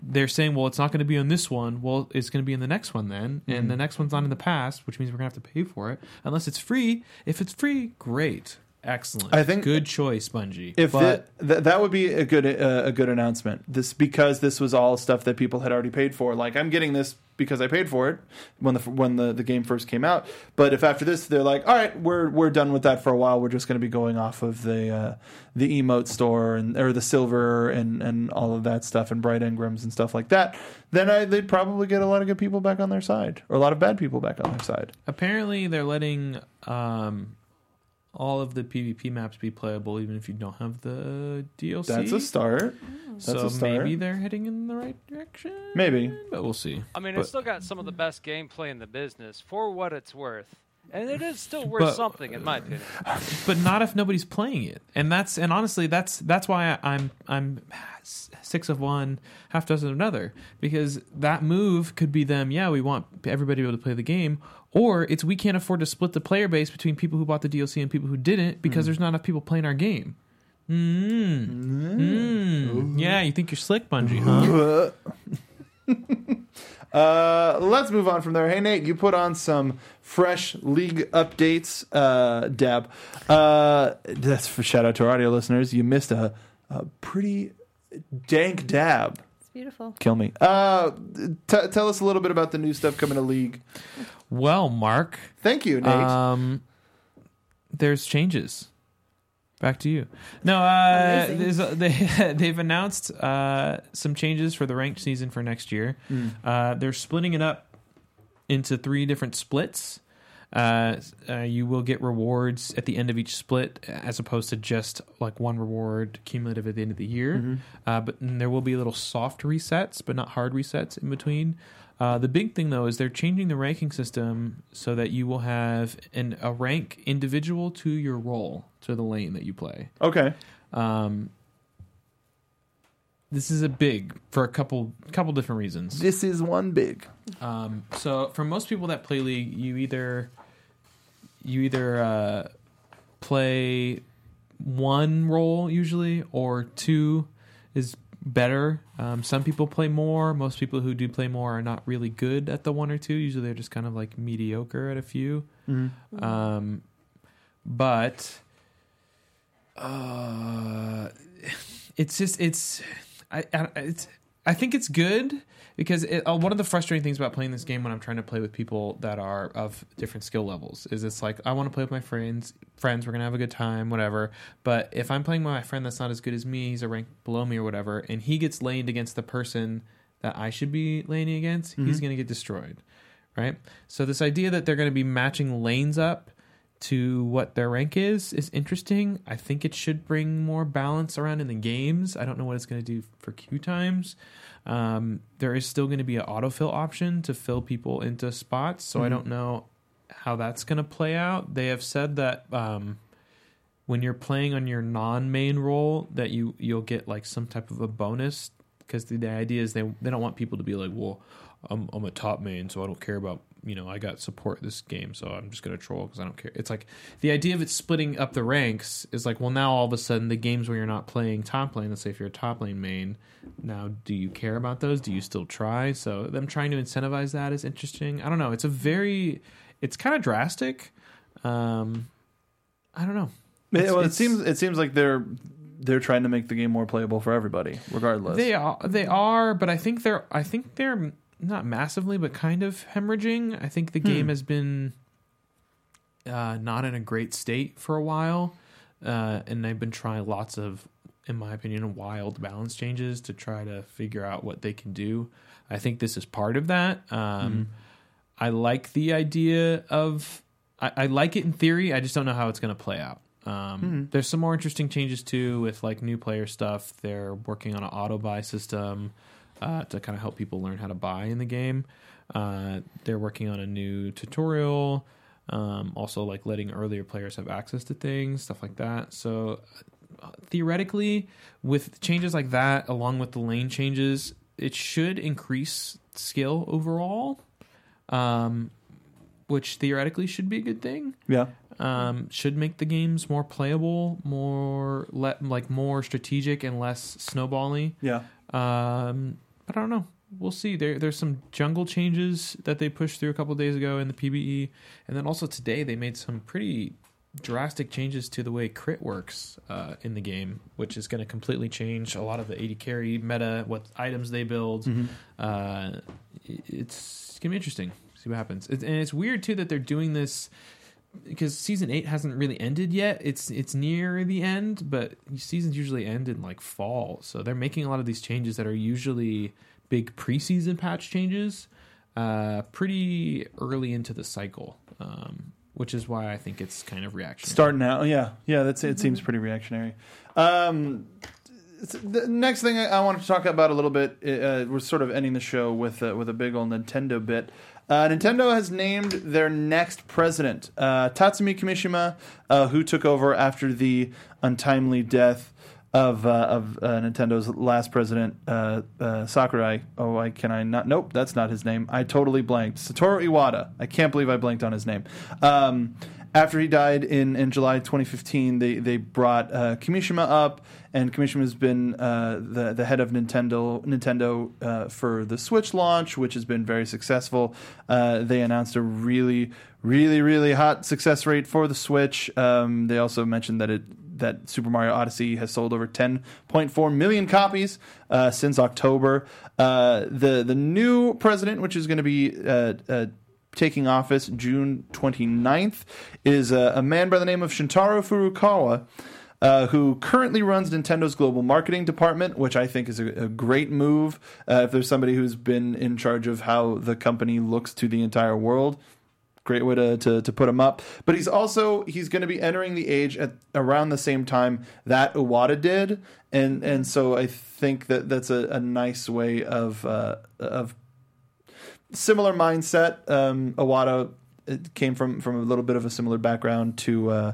they're saying, well, it's not going to be on this one. Well, it's going to be in the next one then, Mm-hmm. and the next one's not in the past, which means we're going to have to pay for it unless it's free. If it's free, great, excellent. I think- good choice, Bungie. If but the, th- that would be a good uh, a good announcement. This because this was all stuff that people had already paid for. Like I'm getting this because I paid for it when the when the, the game first came out. But if after this they're like, all right, we're we're done with that for a while. We're just going to be going off of the uh, the emote store and or the silver and and all of that stuff and bright engrams and stuff like that. Then I, they'd probably get a lot of good people back on their side or a lot of bad people back on their side. apparently they're letting um, all of the PvP maps be playable, even if you don't have the DLC. That's a start. Oh. That's so a start. maybe they're heading in the right direction. Maybe. but we'll see. I mean, But- it's still got some of the best gameplay in the business for what it's worth, and it is still worth But- something, in my opinion. but not if nobody's playing it. And that's and honestly that's that's why I, i'm i'm six of one half dozen of another. Because that move could be them yeah we want everybody to be able to play the game. Or it's we can't afford to split the player base between people who bought the dlc and people who didn't because there's not enough people playing our game. Mm. Mm. yeah you think you're slick bungie huh Uh, let's move on from there. Hey Nate, you put on some fresh league updates. Uh, Dab. Uh, that's for shout out to our audio listeners. You missed a, a pretty dank dab. It's beautiful. Kill me. Uh, t- tell us a little bit about the new stuff coming to league. well mark Thank you, Nate. Um, there's changes. Back to you. No, uh, there's they they've announced uh, some changes for the ranked season for next year. Hmm. Uh, they're splitting it up into three different splits. Uh, uh, you will get rewards at the end of each split, as opposed to just like one reward cumulative at the end of the year. Uh, but there will be little soft resets, but not hard resets in between. Uh, the big thing though is they're changing the ranking system so that you will have an, a rank individual to your role to the lane that you play. Okay. Um, this is a big for a couple couple different reasons. This is one big. Um, so for most people that play League, you either you either uh, play one role usually, or two is better. Um, some people play more. Most people who do play more are not really good at the one or two. Usually they're just kind of like mediocre at a few. Um, but uh, it's just it's I, I it's I think it's good because it, uh, one of the frustrating things about playing this game when I'm trying to play with people that are of different skill levels is it's like I want to play with my friends. Friends, we're gonna have a good time, whatever. But if I'm playing with my friend that's not as good as me, he's a rank below me or whatever, and he gets laned against the person that I should be laning against, he's gonna get destroyed, right? So this idea that they're gonna be matching lanes up to what their rank is is interesting. I think it should bring more balance around in the games. I don't know what it's going to do for queue times. Um, there is still going to be an autofill option to fill people into spots, so I don't know how that's going to play out. They have said that um, when you're playing on your non-main role, that you you'll get like some type of a bonus because the, the idea is they they don't want people to be like, well, I'm I'm a top main, so I don't care about you know I got support this game, so I'm just gonna troll because I don't care. It's like the idea of it splitting up the ranks is like, well, now all of a sudden the games where you're not playing top lane, let's say if you're a top lane main, now do you care about those? Do you still try? So them trying to incentivize that is interesting. I don't know. It's a very, it's kind of drastic. Um, I don't know. It's- well, it seems it seems like they're they're trying to make the game more playable for everybody, regardless. They are, they are, but I think they're, I think they're not massively, but kind of hemorrhaging. I think the game has been uh, not in a great state for a while, uh, and they've been trying lots of, in my opinion, wild balance changes to try to figure out what they can do. I think this is part of that. Um, I like the idea of, I, I like it in theory. I just don't know how it's going to play out. Um, There's some more interesting changes too with like new player stuff. They're working on an auto buy system uh, to kind of help people learn how to buy in the game. Uh, they're working on a new tutorial. Um, also, like letting earlier players have access to things, stuff like that. So, uh, theoretically, with changes like that, along with the lane changes, it should increase skill overall, um, which theoretically should be a good thing yeah. um, should make the games more playable, more le- like more strategic and less snowbally. Yeah. Um, but I don't know. We'll see. There, there's some jungle changes that they pushed through a couple days ago in the PBE, and then also today they made some pretty drastic changes to the way crit works uh, in the game, which is going to completely change a lot of the AD carry meta, what items they build. Uh, it's going to be interesting. See what happens. It, and it's weird too that they're doing this because season eight hasn't really ended yet. It's it's near the end, but seasons usually end in like fall, so they're making a lot of these changes that are usually big preseason patch changes, uh, pretty early into the cycle, um, which is why I think it's kind of reactionary. Starting out, yeah, yeah. That's it. Seems pretty reactionary. Um, the next thing I, I wanted to talk about a little bit, uh, we're sort of ending the show with uh, with a big old Nintendo bit. Uh, Nintendo has named their next president, uh, Tatsumi Kimishima, uh, who took over after the untimely death of uh, of uh, Nintendo's last president, uh, Sakurai. Oh, I can I not? Nope, that's not his name. I totally blanked. Satoru Iwata. I can't believe I blanked on his name. Um, after he died in, in July 2015, they they brought uh, Kimishima up, and Kimishima has been uh, the the head of Nintendo Nintendo uh, for the Switch launch, which has been very successful. Uh, they announced a really really really hot success rate for the Switch. Um, they also mentioned that it that Super Mario Odyssey has sold over 10.4 million copies uh, since October. Uh, the the new president, which is going to be taking office June 29th, is a, a man by the name of Shuntaro Furukawa. Uh, who currently runs Nintendo's global marketing department, which I think is a, a great move. Uh, if there's somebody who's been in charge of how the company looks to the entire world, great way to, to, to put him up. But he's also he's going to be entering the age at around the same time that Iwata did, and and so I think that that's a, a nice way of uh, of similar mindset. Um, came from from a little bit of a similar background to uh,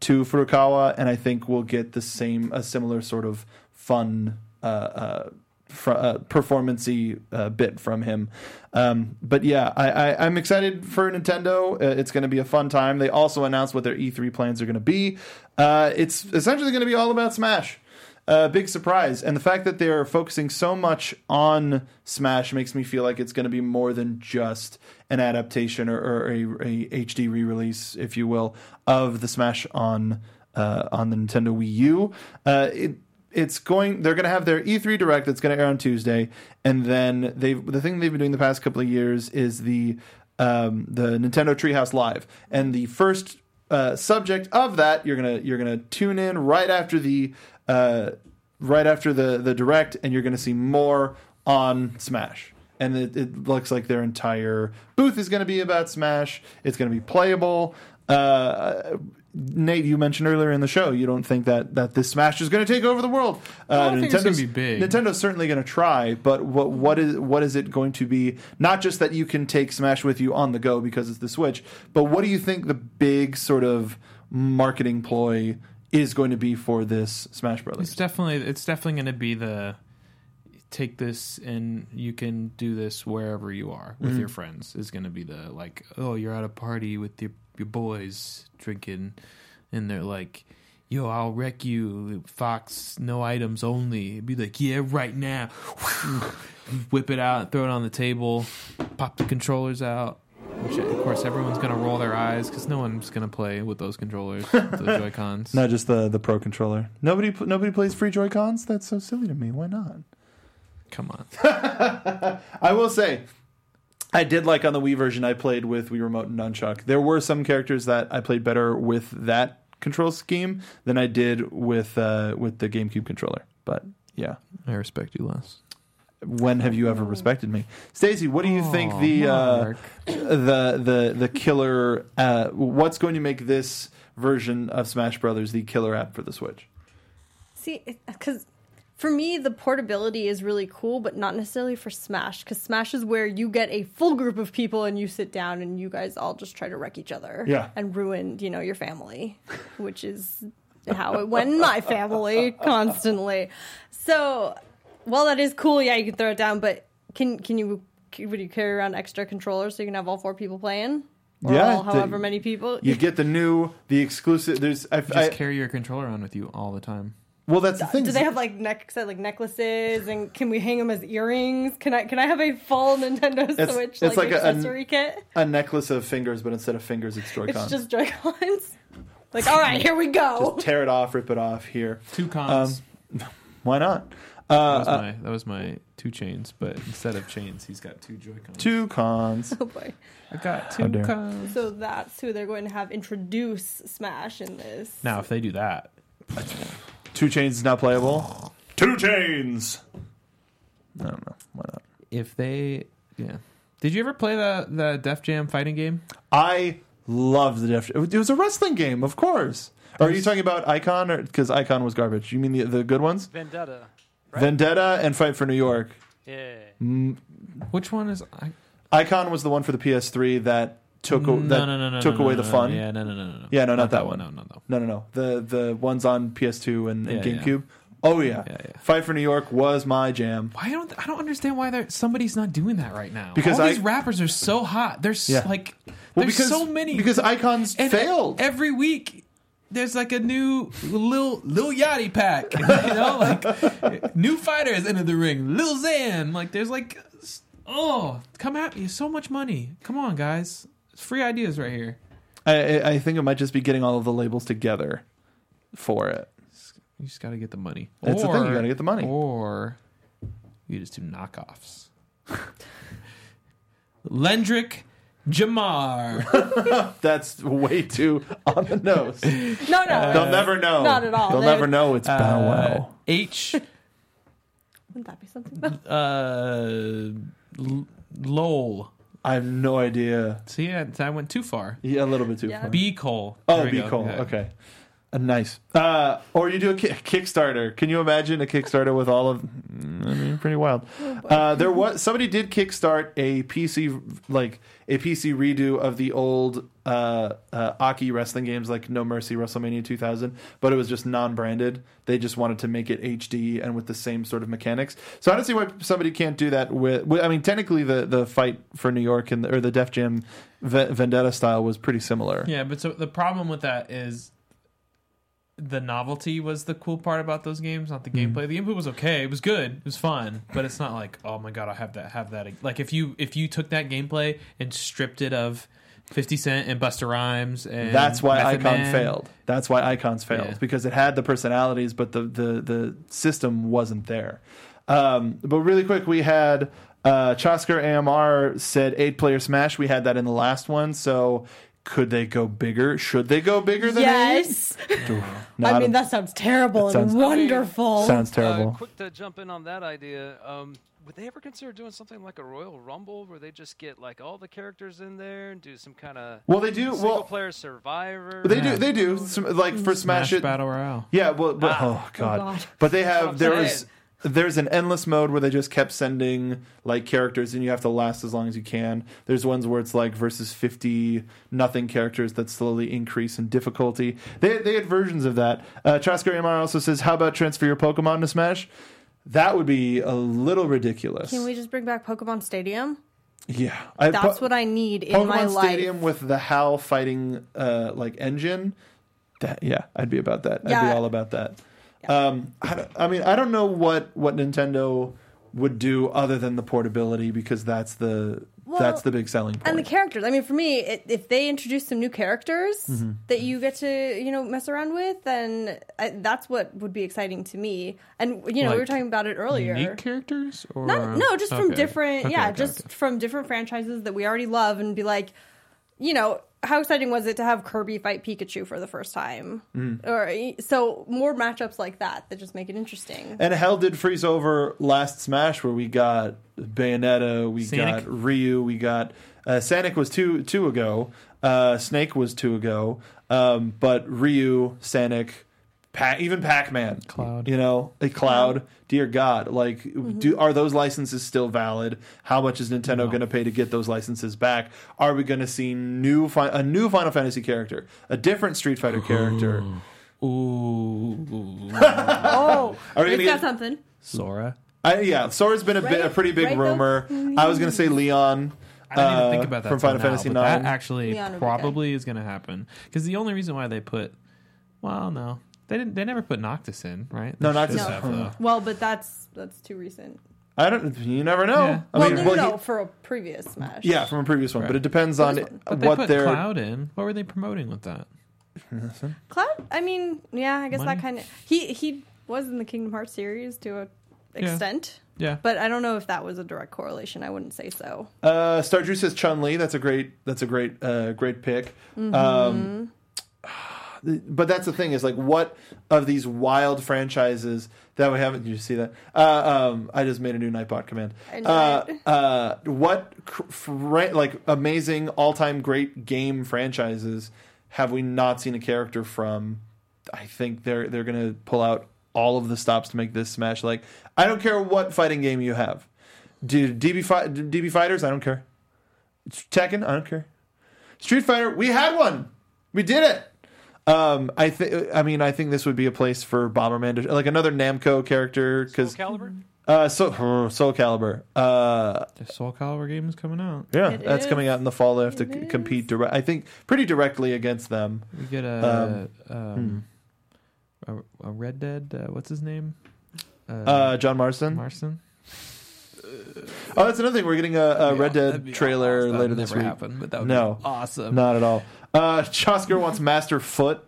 to Furukawa, and I think we'll get the same a similar sort of fun. Uh, uh, fr- uh, performancey uh, bit from him. Um, but yeah, I, I'm excited for Nintendo. Uh, it's going to be a fun time. They also announced what their E3 plans are going to be. Uh, it's essentially going to be all about Smash. Uh, big surprise. And the fact that they're focusing so much on Smash makes me feel like it's going to be more than just an adaptation or, or a, a HD re-release, if you will, of the Smash on uh, on the Nintendo Wii U. Uh, it, it's going. They're going to have their E3 Direct that's going to air on Tuesday, and then they the thing they've been doing the past couple of years is the um, the Nintendo Treehouse Live, and the first uh, subject of that you're gonna you're gonna tune in right after the uh, right after the the direct, and you're gonna see more on Smash. And it, it looks like their entire booth is going to be about Smash. It's going to be playable. Uh, Nate, you mentioned earlier in the show you don't think that that this Smash is going to take over the world. Uh, I think it's Nintendo's- be big. Nintendo's certainly going to try, but what what is what is it going to be? Not just that you can take Smash with you on the go because it's the Switch, but what do you think the big sort of marketing ploy is going to be for this Smash Brothers. It's definitely it's definitely going to be the take this and you can do this wherever you are with mm-hmm. your friends is going to be the like oh you're at a party with your your boys drinking and they're like yo I'll wreck you Fox no items only. It'd be like yeah right now. Whip it out throw it on the table pop the controllers out which of course everyone's going to roll their eyes because no one's going to play with those controllers the Joy Cons. Not just the the Pro controller. Nobody pl- nobody plays free Joy Cons. That's so silly to me. Why not? Come on. I will say, I did like on the Wii version. I played with Wii Remote and Nunchuck. There were some characters that I played better with that control scheme than I did with uh, with the GameCube controller. But yeah, I respect you less. When have you ever respected me, Stacey? What do you think the uh, the the the killer? Uh, what's going to make this version of Smash Brothers the killer app for the Switch? See, because for me, the portability is really cool, but not necessarily for Smash. Because Smash is where you get a full group of people and you sit down and you guys all just try to wreck each other. Yeah. And ruin, you know, your family, which is how it went in my family constantly. So, while that is cool, yeah, you can throw it down, but can can you would you carry around extra controllers so you can have all four people playing? Or Yeah, all, the- however many people. You get the new, the exclusive. There's I, Just I- carry your controller on with you all the time. well, that's the thing. Do they have like neck like necklaces and can we hang them as earrings? Can I can I have a full Nintendo It's- Switch it's like, like a- accessory kit? a necklace of fingers, but instead of fingers, it's Joy It's just Joy Cons. Like, all right, here we go. Just tear it off, rip it off here. Two cons. Um, why not? That, Uh, was uh, my, that was my two chains, but instead of chains, he's got two Joy Cons. two cons. oh boy. I got How two dare. cons. So that's who they're going to have introduce Smash in this. Now, if they do that, Two chains is not playable. Two chains. I don't know. Why not? if they, yeah. Did you ever play the the Def Jam fighting game? I love the Def. Jam. It was a wrestling game, of course. Or are you talking about Icon? Or because Icon was garbage? You mean the the good ones? Vendetta. Right? Vendetta and Fight for New York. Yeah. Which one is? I, Icon was the one for the PS3 that took no, that no, no, no, took no, away no, the no, fun. Yeah, no, no, no, no, no. Yeah, no, not that one. No, no, no. No, no, no. The the ones on PS2 and, and Yeah, yeah. GameCube. Oh yeah. Yeah, yeah. Fight for New York was my jam. Why don't I don't understand why there somebody's not doing that right now? Because all I- these rappers are so hot. There's Yeah. like Well, there's because so many because Icons And failed. every week. There's like a new Lil Lil Yachty pack, you know, like new fighters into the ring. Lil Xan, like there's like, oh, come at me, so much money. Come on, guys, it's free ideas right here. I, I I think it might just be getting all of the labels together for it. You just got to get the money. That's the thing, you gotta get the money. Or you just do knockoffs. Lendrick Jamar. That's way too on the nose. No, no. They'll never know. Not at all. They'll They- never know it's Bow Uh, Wow. H. Wouldn't that be something? Uh, L- Lowell. I have no idea. See, I, I went too far. Yeah, a little bit too Yeah. far. B Cole. Oh, There we be go. cool. Yeah. Okay. Uh, nice. Uh, or you do a ki- Kickstarter. Can you imagine a Kickstarter with all of? mm, I mean, pretty wild. Uh, there was somebody did kickstart a PC like a PC redo of the old uh, uh, Aki wrestling games like No Mercy WrestleMania 2000, but it was just non-branded. They just wanted to make it HD and with the same sort of mechanics. So I don't see why somebody can't do that with. with I mean, technically the the fight for New York and or the Def Jam V- Vendetta style was pretty similar. Yeah, but so the problem with that is the novelty was the cool part about those games, not the Mm-hmm. gameplay. The input was okay, it was good, it was fun, but it's not like, oh my god, I have that, have that. Like if you if you took that gameplay and stripped it of Fifty Cent and Busta Rhymes, and That's why Method Icon Man, failed. That's why Icons failed Yeah. because it had the personalities, but the the the system wasn't there. Um, but really quick, we had uh, Chosker AMR said eight player Smash. We had that in the last one, so. Could they go bigger? Should they go bigger than Yes. eight? I mean, a- that sounds terrible That and sounds- wonderful. sounds Uh, terrible. quick to jump in on that idea. Um, would they ever consider doing something like a Royal Rumble where they just get like all the characters in there and do some kind of well, they do. single Well, player survivor? they do. They do. Some, like for Smash, Smash it, Battle Royale. Yeah, well, but, Ah. oh, god. God. But they have I'm there was there's an endless mode where they just kept sending like characters and you have to last as long as you can. There's ones where it's like versus 50 nothing characters that slowly increase in difficulty. They they had versions of that. Uh Trasker MR also says how about transfer your Pokemon to Smash? That would be a little ridiculous. Can we just bring back Pokemon Stadium? yeah. I, That's po- what I need in Pokemon my life. Stadium with the HAL fighting uh, like engine. That yeah, I'd be about that. I'd be all about that. Um, I, I mean, I don't know what what Nintendo would do other than the portability because that's the Well, that's the big selling point. And the characters. I mean, for me, it, if they introduce some new characters Mm-hmm. that you get to, you know, mess around with, then I, that's what would be exciting to me. And you know, we were talking about it earlier. Unique characters, or Not, no, just from different, Okay, yeah, okay, just okay. from different franchises that we already love, and be like, you know, how exciting was it to have Kirby fight Pikachu for the first time? Mm. Or so more matchups like that that just make it interesting. and hell did freeze over last Smash where we got Bayonetta, we Sonic? got Ryu, we got uh, Sonic was two two ago, uh, Snake was two ago, um, but Ryu, Sonic, Pa- even Pac Man, Cloud. you know, a Cloud. Dear God, like, do are those licenses still valid? How much is Nintendo going to pay to get those licenses back? Are we going to see new fi- a new Final Fantasy character, a different Street Fighter character? Ooh, Oh, Are we it's gonna got get- something. Sora. I, yeah, Sora's been a bit a pretty big Right, though? rumor. I was going to say Leon. I didn't uh, even think about that from Final now, Fantasy but that actually Leon probably is going to happen because the only reason why they put, well, no, they didn't. They never put Noctis in, right? No, Noctis- No. have. Well, but that's that's too recent. I don't. You never know. Yeah. I well, mean, no, well, no, he- for a previous Smash. yeah, from a previous one, Right. but it depends on Previous one. But they what put they're. Cloud in. What were they promoting with that? Cloud. I mean, yeah, I guess Money? that kind of he he was in the Kingdom Hearts series to a extent, Yeah, but I don't know if that was a direct correlation. I wouldn't say so. Uh, Star Drew says Chun Li. That's a great. That's a great. Uh, great pick. Mm-hmm. Um, but that's the thing is like what of these wild franchises that we haven't. You see that? Uh, um, I just made a new Nightbot command. Uh, uh, what fra- like amazing all time great game franchises have we not seen a character from? I think they're they're gonna pull out all of the stops to make this smash. Like I don't care what fighting game you have. Dude, DB, fi- DB fighters, I don't care. Tekken, I don't care. Street Fighter, we had one. We did it. Um, I think. I mean, I think this would be a place for Bomberman, to, like another Namco character, Soul because Calibur? uh, so Soul Calibur. Uh, the Soul Calibur game is coming out. yeah, It that's is. coming out in the fall. They have to It c- is. compete direct. I think pretty directly against them. We get a um, a, a Red Dead. Uh, what's his name? Uh, John Marston. Marston. oh, that's another thing. We're getting a, a Red Dead be trailer awesome. That later this never week. happen, but that would No. be awesome. Not at all. Uh, Chosker wants Master Foot.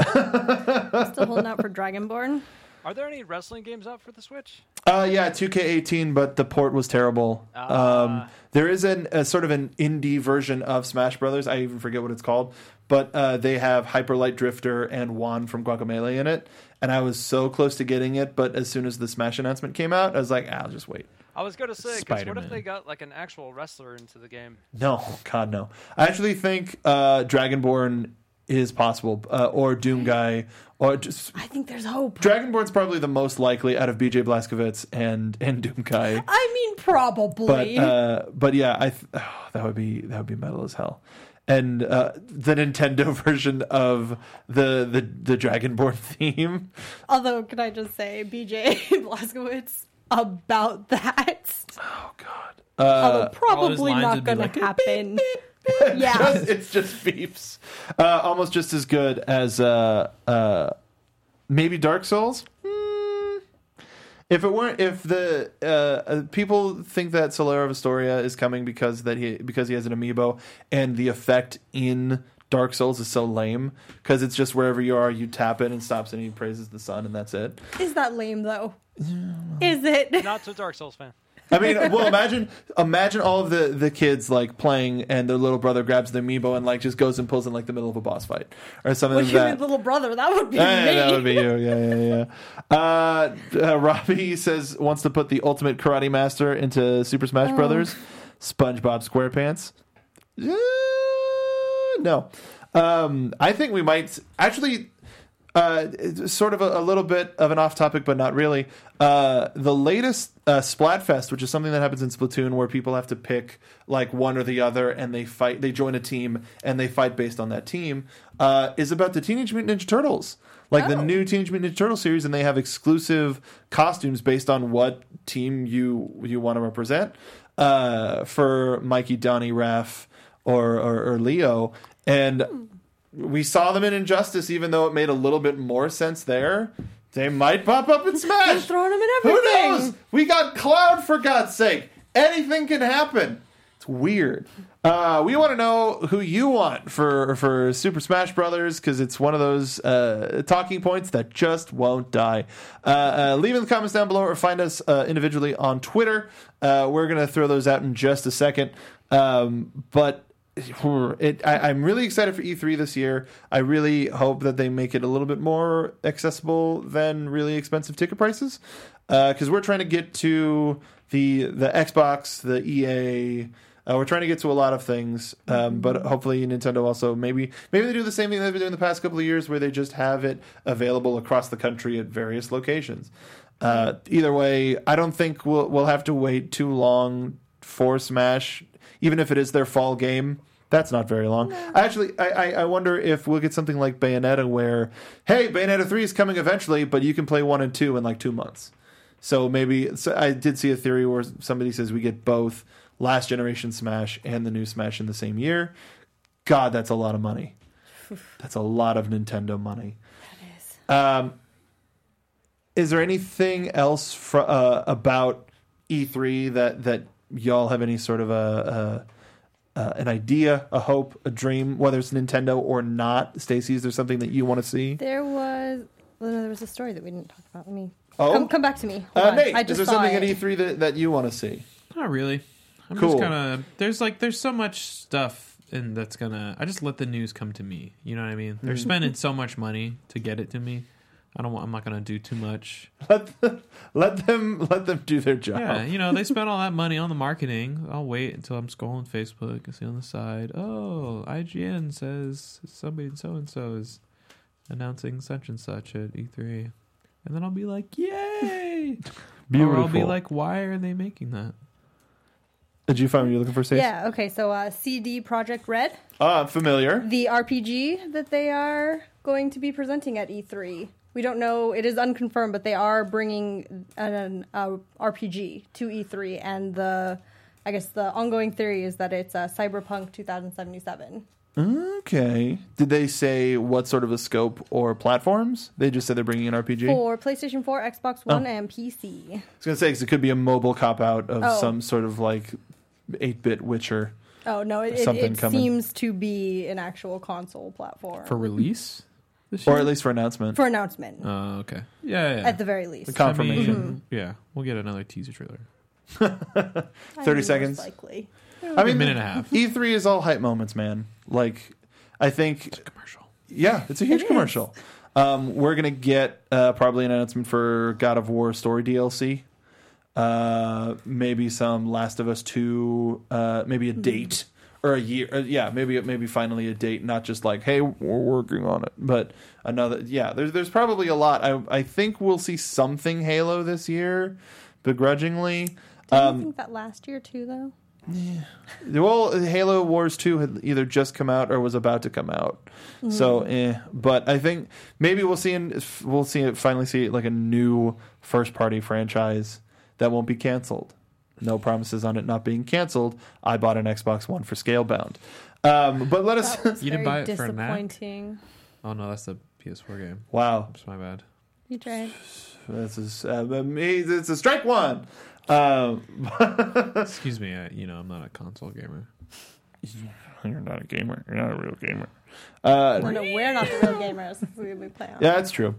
Still holding out for Dragonborn. Are there any wrestling games out for the Switch? Uh, yeah, 2K18, but the port was terrible. Ah. Um, there is an, a sort of an indie version of Smash Brothers. I even forget what it's called, but uh, they have Hyper Light Drifter and Juan from Guacamelee in it. And I was so close to getting it, but as soon as the Smash announcement came out, I was like, ah, I'll just wait. I was gonna say, 'cause what if they got like an actual wrestler into the game? No, God, no. I actually think uh, Dragonborn is possible, uh, or Doom Guy, or just I think there's hope. Dragonborn's probably the most likely out of BJ Blazkowicz and and Doom Guy. I mean, probably. But uh, but yeah, I th- oh, that would be that would be metal as hell. And uh, the Nintendo version of the the the Dragonborn theme. Although, can I just say, BJ Blazkowicz about that? Oh God. Although Uh, all probably not would be going to like, beep, happen. yeah. just, it's just beeps. Uh, almost just as good as uh, uh, maybe Dark Souls. Hmm. If it weren't, if the uh, uh, people think that Solaire of Astora is coming because that he because he has an amiibo and the effect in Dark Souls is so lame because it's just wherever you are, you tap it and stops and he praises the sun and that's it. Is that lame though? Is it? Not so Dark Souls fan. I mean, well, imagine imagine all of the the kids like playing, and their little brother grabs the amiibo and like just goes and pulls in like the middle of a boss fight or something What like you that. mean, little brother? That would be Yeah, me. that would be you. Yeah, yeah, yeah. Uh, uh, Robbie says wants to put the Ultimate Karate Master into Super Smash Brothers. SpongeBob SquarePants. Uh, no, um, I think we might actually. Uh, sort of a, a little bit of an off topic, but not really. Uh, the latest uh, Splatfest, which is something that happens in Splatoon, where people have to pick like one or the other, and they fight. They join a team and they fight based on that team. Uh, is about the Teenage Mutant Ninja Turtles, like the Oh. new Teenage Mutant Ninja Turtle series, and they have exclusive costumes based on what team you you want to represent. Uh, for Mikey, Donnie, Raph, or, or or Leo, and we saw them in Injustice, even though it made a little bit more sense there. They might pop up in They're Smash. throwing him in everything. Who knows? We got Cloud for God's sake. Anything can happen. It's weird. Uh, we want to know who you want for for Super Smash Brothers because it's one of those uh, talking points that just won't die. Uh, uh, leave in the comments down below or find us uh, individually on Twitter. Uh, we're gonna throw those out in just a second. Um, but it, I, I'm really excited for E3 this year. I really hope that they make it a little bit more accessible than really expensive ticket prices, because we're trying to get to the the Xbox, the EA. Uh, we're trying to get to a lot of things, um, but hopefully Nintendo also maybe maybe they do the same thing they've been doing the past couple of years, where they just have it available across the country at various locations. Uh, either way, I don't think we'll we'll have to wait too long for Smash, even if it is their fall game. That's not very long. Actually, I, I, I wonder if we'll get something like Bayonetta, where hey, Bayonetta three is coming eventually, but you can play one and two in like two months. So maybe so I did see a theory where somebody says we get both last generation Smash and the new Smash in the same year. God, that's a lot of money. That's a lot of Nintendo money. Um, is there anything else fr- uh, about E3 that that y'all have any sort of a, a uh, an idea, a hope, a dream, whether it's Nintendo or not? Stacy, is there something that you want to see? There was well, no, there was a story that we didn't talk about. Let me Oh? come, come back to me. Hold Uh, on. Nate, I is there something it. at E3 that, that you want to see? Not really. I'm Cool. just kind of there's like there's so much stuff and that's gonna I just let the news come to me. You know what I mean? They're Mm-hmm. spending so much money to get it to me. I don't want. I'm not gonna do too much. Let them, let them let them do their job. Yeah, you know they spent all that money on the marketing. I'll wait until I'm scrolling Facebook and see on the side. Oh, IGN says somebody so and so is announcing such and such at E3, and then I'll be like, yay! Beautiful. Or I'll be like, why are they making that? Did you find what you're looking for, Stacy? Yeah. Okay. So uh, CD Projekt Red, Ah, familiar. the RPG that they are going to be presenting at E3. We don't know; it is unconfirmed, but they are bringing an, uh, RPG to E3, and the, I guess the ongoing theory is that it's uh, Cyberpunk 2077. Okay. Did they say what sort of a scope or platforms? They just said they're bringing an RPG. for PlayStation 4, Xbox One, Oh. and PC. I was gonna say 'cause it could be a mobile cop out of Oh. some sort of like eight bit Witcher. Oh no, it, it, Something it coming. seems to be an actual console platform For release this Or year? at least for announcement. for announcement, Oh, okay. Yeah, yeah. at the very least. The confirmation. I mean, Yeah, we'll get another teaser trailer. I 30 mean, seconds. Most likely. I mean, A minute and a half. E3 is all hype moments, man. Like, I think Commercial. yeah, it's a huge It is. commercial. Um, we're gonna get uh, probably an announcement for God of War story DLC. Uh, maybe some Last of Us two. Uh, maybe a date or a year. Uh, yeah, maybe maybe finally a date, not just like hey we're working on it, but another. Yeah, there's there's probably a lot. I I think we'll see something Halo this year, begrudgingly. Did you Um, think that last year too, though? Yeah. well, Halo Wars 2 had either just come out or was about to come out. So, eh. But I think maybe we'll see in, we'll see it finally see like a new first party franchise that won't be canceled. No promises on it not being canceled. I bought an Xbox One for Scalebound. Um, but let us. you didn't buy it for a Mac? disappointing. Oh no, that's a PS4 game. Wow. That's my bad. You tried. This is uh, me it's a strike one. Um, Excuse me. I, you know, I'm not a console gamer. you're not a gamer. You're not a real gamer. Uh, Well, no, we're not the real gamers. We, we play on. Yeah, that's true.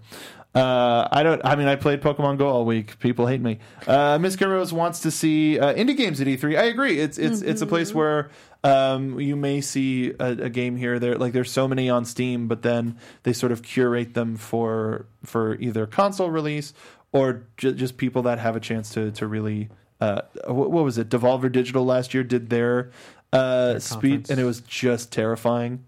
Uh, I don't. I mean, I played Pokemon Go all week. People hate me. Uh, Miss Rose wants to see uh, indie games at E3. I agree. It's it's it's a place where um, you may see a, a game here. or There, like there's so many on Steam, but then they sort of curate them for for either console release or ju- just people that have a chance to to really. Uh, what, what was it? Devolver Digital last year did their uh, speed, and it was just terrifying.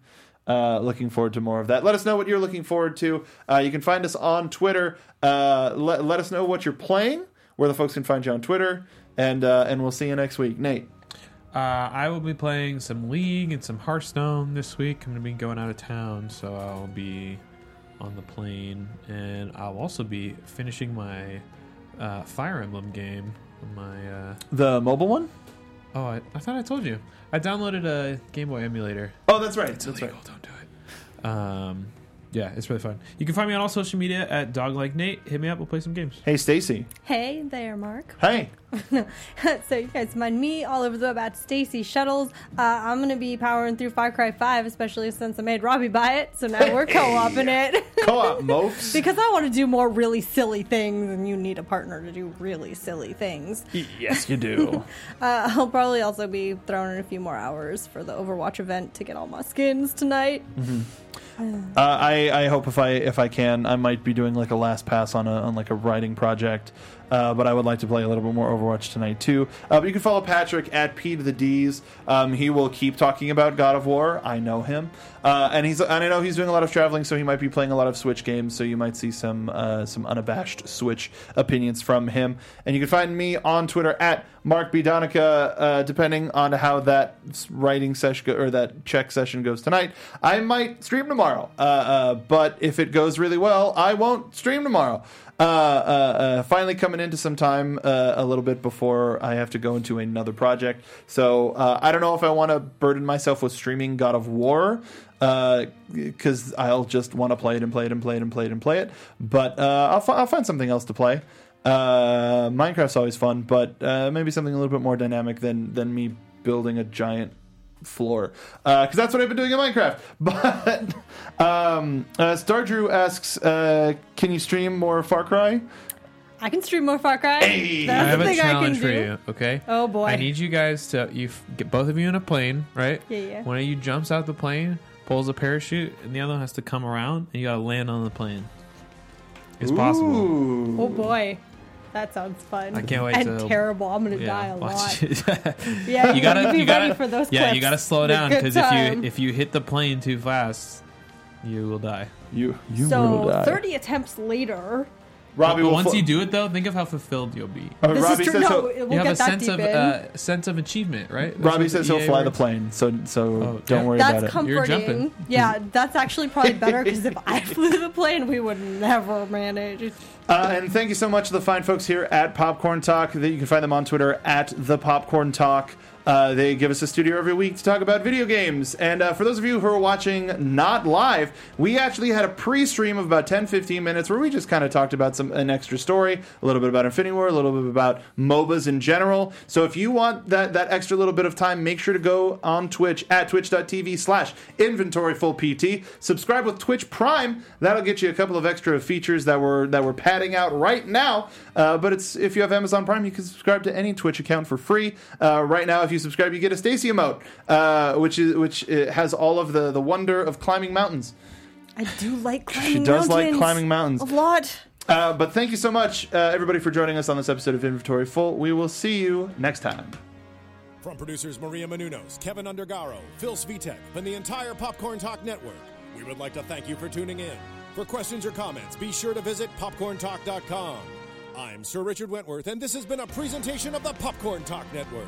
Uh, looking forward to more of that. Let us know what you're looking forward to. Uh, you can find us on Twitter. Uh, let, let us know what you're playing, where the folks can find you on Twitter, and uh, and we'll see you next week. Nate. Uh, I will be playing some League and some Hearthstone this week. I'm going to be going out of town, so I'll be on the plane, and I'll also be finishing my uh, Fire Emblem game. My uh, The mobile one? Oh, I, I thought I told you. I downloaded a Game Boy emulator. Oh, that's right. It's That's illegal. right. Don't do it. Um, yeah, it's really fun. You can find me on all social media at Dog Like Nate. Hit me up. We'll play some games. Hey, Stacy. Hey there, Mark. Hey. so you guys find me all over the web at Stacy Shuttles. Uh, I'm gonna be powering through Far Cry 5, especially since I made Robbie buy it. So now we're co-oping it Co-op mopes. because I want to do more really silly things, and you need a partner to do really silly things. yes, you do. Uh, I'll probably also be throwing in a few more hours for the Overwatch event to get all my skins tonight. Uh, I, I hope if I if I can, I might be doing like a last pass on a on like a writing project. Uh, but I would like to play a little bit more Overwatch tonight too. Uh, but you can follow Patrick at P to the D's. Um, he will keep talking about God of War. I know him, uh, and he's and I know he's doing a lot of traveling, so he might be playing a lot of Switch games. So you might see some uh, some unabashed Switch opinions from him. And you can find me on Twitter at Mark B Donica. Uh, depending on how that writing session go- or that check session goes tonight, I might stream tomorrow. Uh, but if it goes really well, I won't stream tomorrow. Uh, uh, uh, finally coming into some time uh, a little bit before I have to go into another project. So uh, I don't know if I want to burden myself with streaming God of War because I'll just want to play it and play it and play it and play it and play it. But I'll, fi- I'll find something else to play. Minecraft's always fun, but maybe something a little bit more dynamic than than me building a giant floor because that's what I've been doing in Minecraft. But um, uh, Star Drew asks, uh, "Can you stream more Far Cry?" I can stream more Far Cry. Hey! I have a thing I can challenge for do. you. Okay. Oh boy. I need you guys to you f- get both of you in a plane, right? Yeah, yeah. One of you jumps out the plane, pulls a parachute, and the other one has to come around, and you got to land on the plane. It's possible. Oh boy, that sounds fun. I can't wait and to- terrible. I'm gonna Yeah, die a watch lot. Yeah, you gotta, be you gotta, ready for those. yeah, clips. you gotta slow down because if you if you hit the plane too fast, you will die. You you will so die. 30 attempts later. Robbie But will once fl- you do it though, think of how fulfilled you'll be. Uh, This Robbie is true. says No, we'll you get have a that sense of uh, sense of achievement, right? That's Robbie says the he'll EA fly the plane, so so Oh, don't yeah. worry That's about it. You're comforting. jumping. Yeah, that's actually probably better because if I flew the plane, we would never manage. Uh, and thank you so much to the fine folks here at Popcorn Talk. That you can find them on Twitter at the Popcorn Talk. Uh, they give us a studio every week to talk about video games. And uh, for those of you who are watching not live, we actually had a pre-stream of about 10, 15 minutes where we just kind of talked about some an extra story, a little bit about Infinity War, a little bit about MOBAs in general. So if you want that that extra little bit of time, make sure to go on Twitch at twitch.tv slash inventoryfullpt. Subscribe with Twitch Prime. That'll get you a couple of extra features that we're that we're padding out right now. Uh, but it's if you have Amazon Prime, you can subscribe to any Twitch account for free. Uh, right now, if you subscribe, you get a Stacy emote, uh, which is which uh, has all of the the wonder of climbing mountains. I do like climbing She does like climbing mountains. A lot. Uh, but thank you so much, uh, everybody, for joining us on this episode of Inventory Full. We will see you next time. From producers Maria Menounos, Kevin Undergaro, Phil Svitek, and the entire Popcorn Talk Network, we would like to thank you for tuning in. For questions or comments, be sure to visit popcorntalk.com. I'm Sir Richard Wentworth, and this has been a presentation of the Popcorn Talk Network.